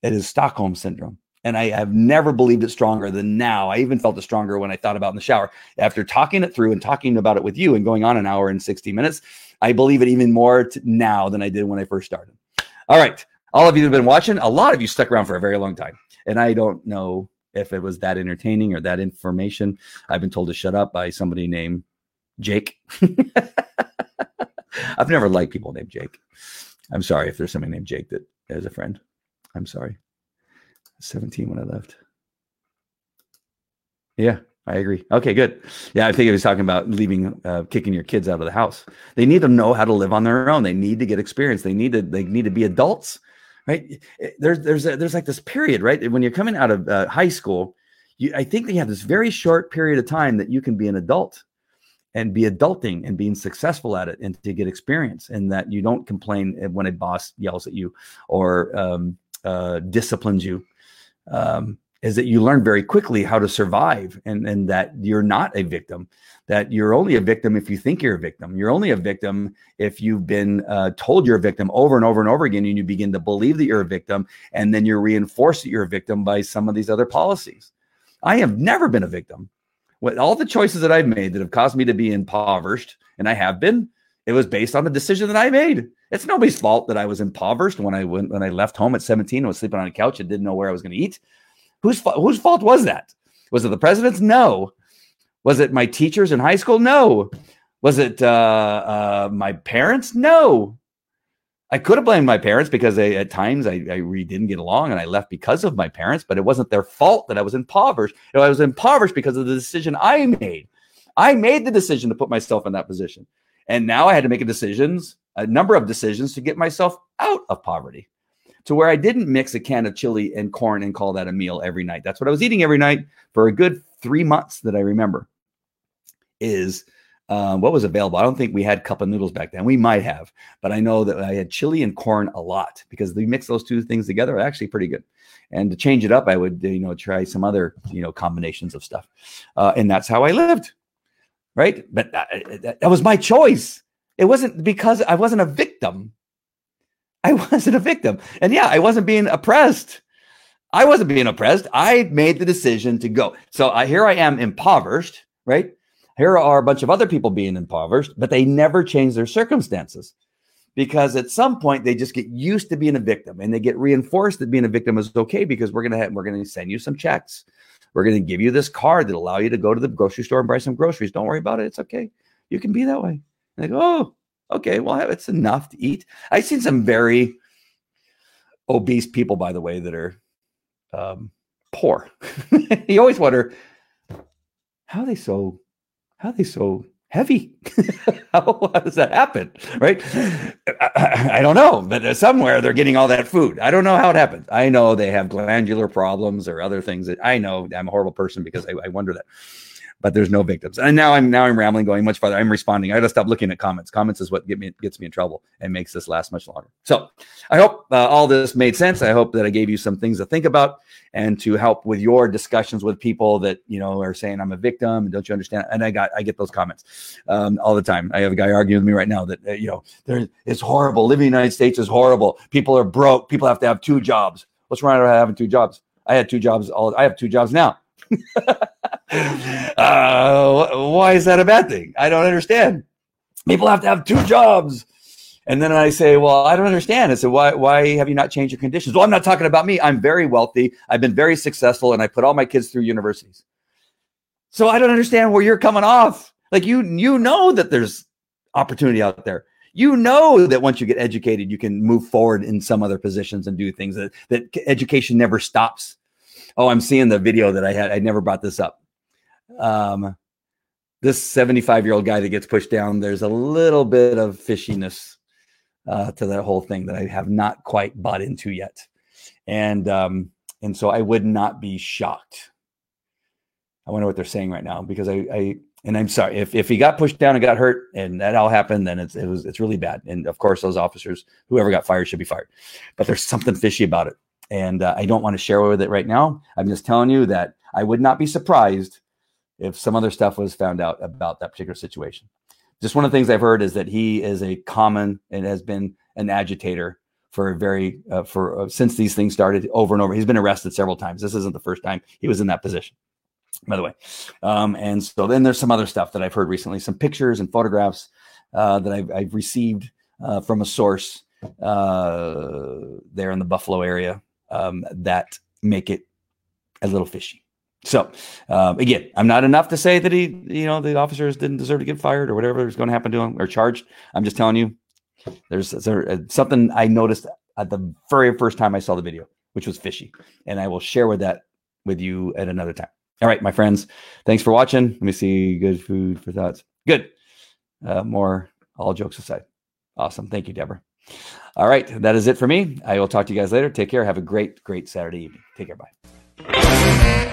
Speaker 1: it is stockholm syndrome and I have never believed it stronger than now. I even felt it stronger when I thought about in the shower. After talking it through and talking about it with you and going on an hour and 60 minutes, I believe it even more t- now than I did when I first started. All right. All of you have been watching, a lot of you stuck around for a very long time. And I don't know if it was that entertaining or that information. I've been told to shut up by somebody named Jake. I've never liked people named Jake. I'm sorry if there's somebody named Jake that is a friend. I'm sorry. 17 when I left. Yeah, I agree. Okay, good. Yeah, I think he was talking about leaving, uh, kicking your kids out of the house. They need to know how to live on their own. They need to get experience. They need to. They need to be adults, right? There's there's a, there's like this period, right? When you're coming out of uh, high school, you I think they have this very short period of time that you can be an adult and be adulting and being successful at it and to get experience and that you don't complain when a boss yells at you or um, uh, disciplines you um, is that you learn very quickly how to survive and, and that you're not a victim, that you're only a victim if you think you're a victim. You're only a victim if you've been uh, told you're a victim over and over and over again, and you begin to believe that you're a victim, and then you're reinforced that you're a victim by some of these other policies. I have never been a victim. With all the choices that I've made that have caused me to be impoverished, and I have been, it was based on a decision that I made. It's nobody's fault that I was impoverished when I went when I left home at 17 and was sleeping on a couch and didn't know where I was going to eat. Whose whose fault was that? Was it the president's? No. Was it my teachers in high school? No. Was it uh, uh, my parents? No. I could have blamed my parents because they, at times I, I really didn't get along and I left because of my parents, but it wasn't their fault that I was impoverished. I was impoverished because of the decision I made. I made the decision to put myself in that position. And now I had to make decisions a number of decisions to get myself out of poverty to where I didn't mix a can of chili and corn and call that a meal every night. That's what I was eating every night for a good three months that I remember. is um, what was available. I don't think we had cup of noodles back then. We might have, but I know that I had chili and corn a lot because we mix those two things together. Actually, pretty good. And to change it up, I would you know try some other you know combinations of stuff, uh, and that's how I lived, right? But that, that, that was my choice. It wasn't because I wasn't a victim. I wasn't a victim, and yeah, I wasn't being oppressed. I wasn't being oppressed. I made the decision to go. So I, here I am impoverished, right? Here are a bunch of other people being impoverished, but they never change their circumstances because at some point they just get used to being a victim and they get reinforced that being a victim is okay because we're gonna have, we're gonna send you some checks. We're gonna give you this card that allow you to go to the grocery store and buy some groceries. Don't worry about it. It's okay. You can be that way. Go, oh, okay. Well, it's enough to eat. I've seen some very obese people, by the way, that are um, poor. you always wonder how are they so how are they so heavy? how, how, does that happen? Right? I, I, don't know, but somewhere they're getting all that food. I don't know how it happens. I know they have glandular problems or other things that I know I'm a horrible person because I, I wonder that but there's no victims. And now I'm now I'm rambling, going much farther. I'm responding. I got to stop looking at comments. Comments is what get me gets me in trouble and makes this last much longer. So I hope uh, all this made sense. I hope that I gave you some things to think about and to help with your discussions with people that you know are saying I'm a victim and don't you understand? And I got I get those comments um, all the time. I have a guy arguing with me right now that uh, you know there it's horrible. Living in the United States is horrible. People are broke. People have to have two jobs. What's wrong with having two jobs? I had two jobs. All I have two jobs now. uh, why is that a bad thing? I don't understand. People have to have two jobs. And then I say, well, I don't understand. I said, why, why have you not changed your conditions? Well, I'm not talking about me. I'm very wealthy. I've been very successful and I put all my kids through universities. So I don't understand where you're coming off. Like you, you know that there's opportunity out there. You know that once you get educated, you can move forward in some other positions and do things that, that education never stops. Oh, I'm seeing the video that I had. I never brought this up. Um, this 75 year old guy that gets pushed down, there's a little bit of fishiness uh, to that whole thing that I have not quite bought into yet. And um, and so I would not be shocked. I wonder what they're saying right now because I, I and I'm sorry if, if he got pushed down and got hurt and that all happened, then it's it was it's really bad. And of course, those officers, whoever got fired, should be fired. But there's something fishy about it and uh, I don't want to share with it right now. I'm just telling you that I would not be surprised if some other stuff was found out about that particular situation. Just one of the things I've heard is that he is a common and has been an agitator for a very uh, for uh, since these things started over and over. He's been arrested several times. This isn't the first time he was in that position, by the way. Um, and so then there's some other stuff that I've heard recently, some pictures and photographs uh, that I've, I've received uh, from a source uh, there in the Buffalo area um, that make it a little fishy. So um, again, I'm not enough to say that he, you know, the officers didn't deserve to get fired or whatever is going to happen to him or charged. I'm just telling you, there's, there's uh, something I noticed at the very first time I saw the video, which was fishy, and I will share with that with you at another time. All right, my friends, thanks for watching. Let me see. Good food for thoughts. Good. Uh, more. All jokes aside, awesome. Thank you, Deborah. All right, that is it for me. I will talk to you guys later. Take care. Have a great, great Saturday evening. Take care. Bye.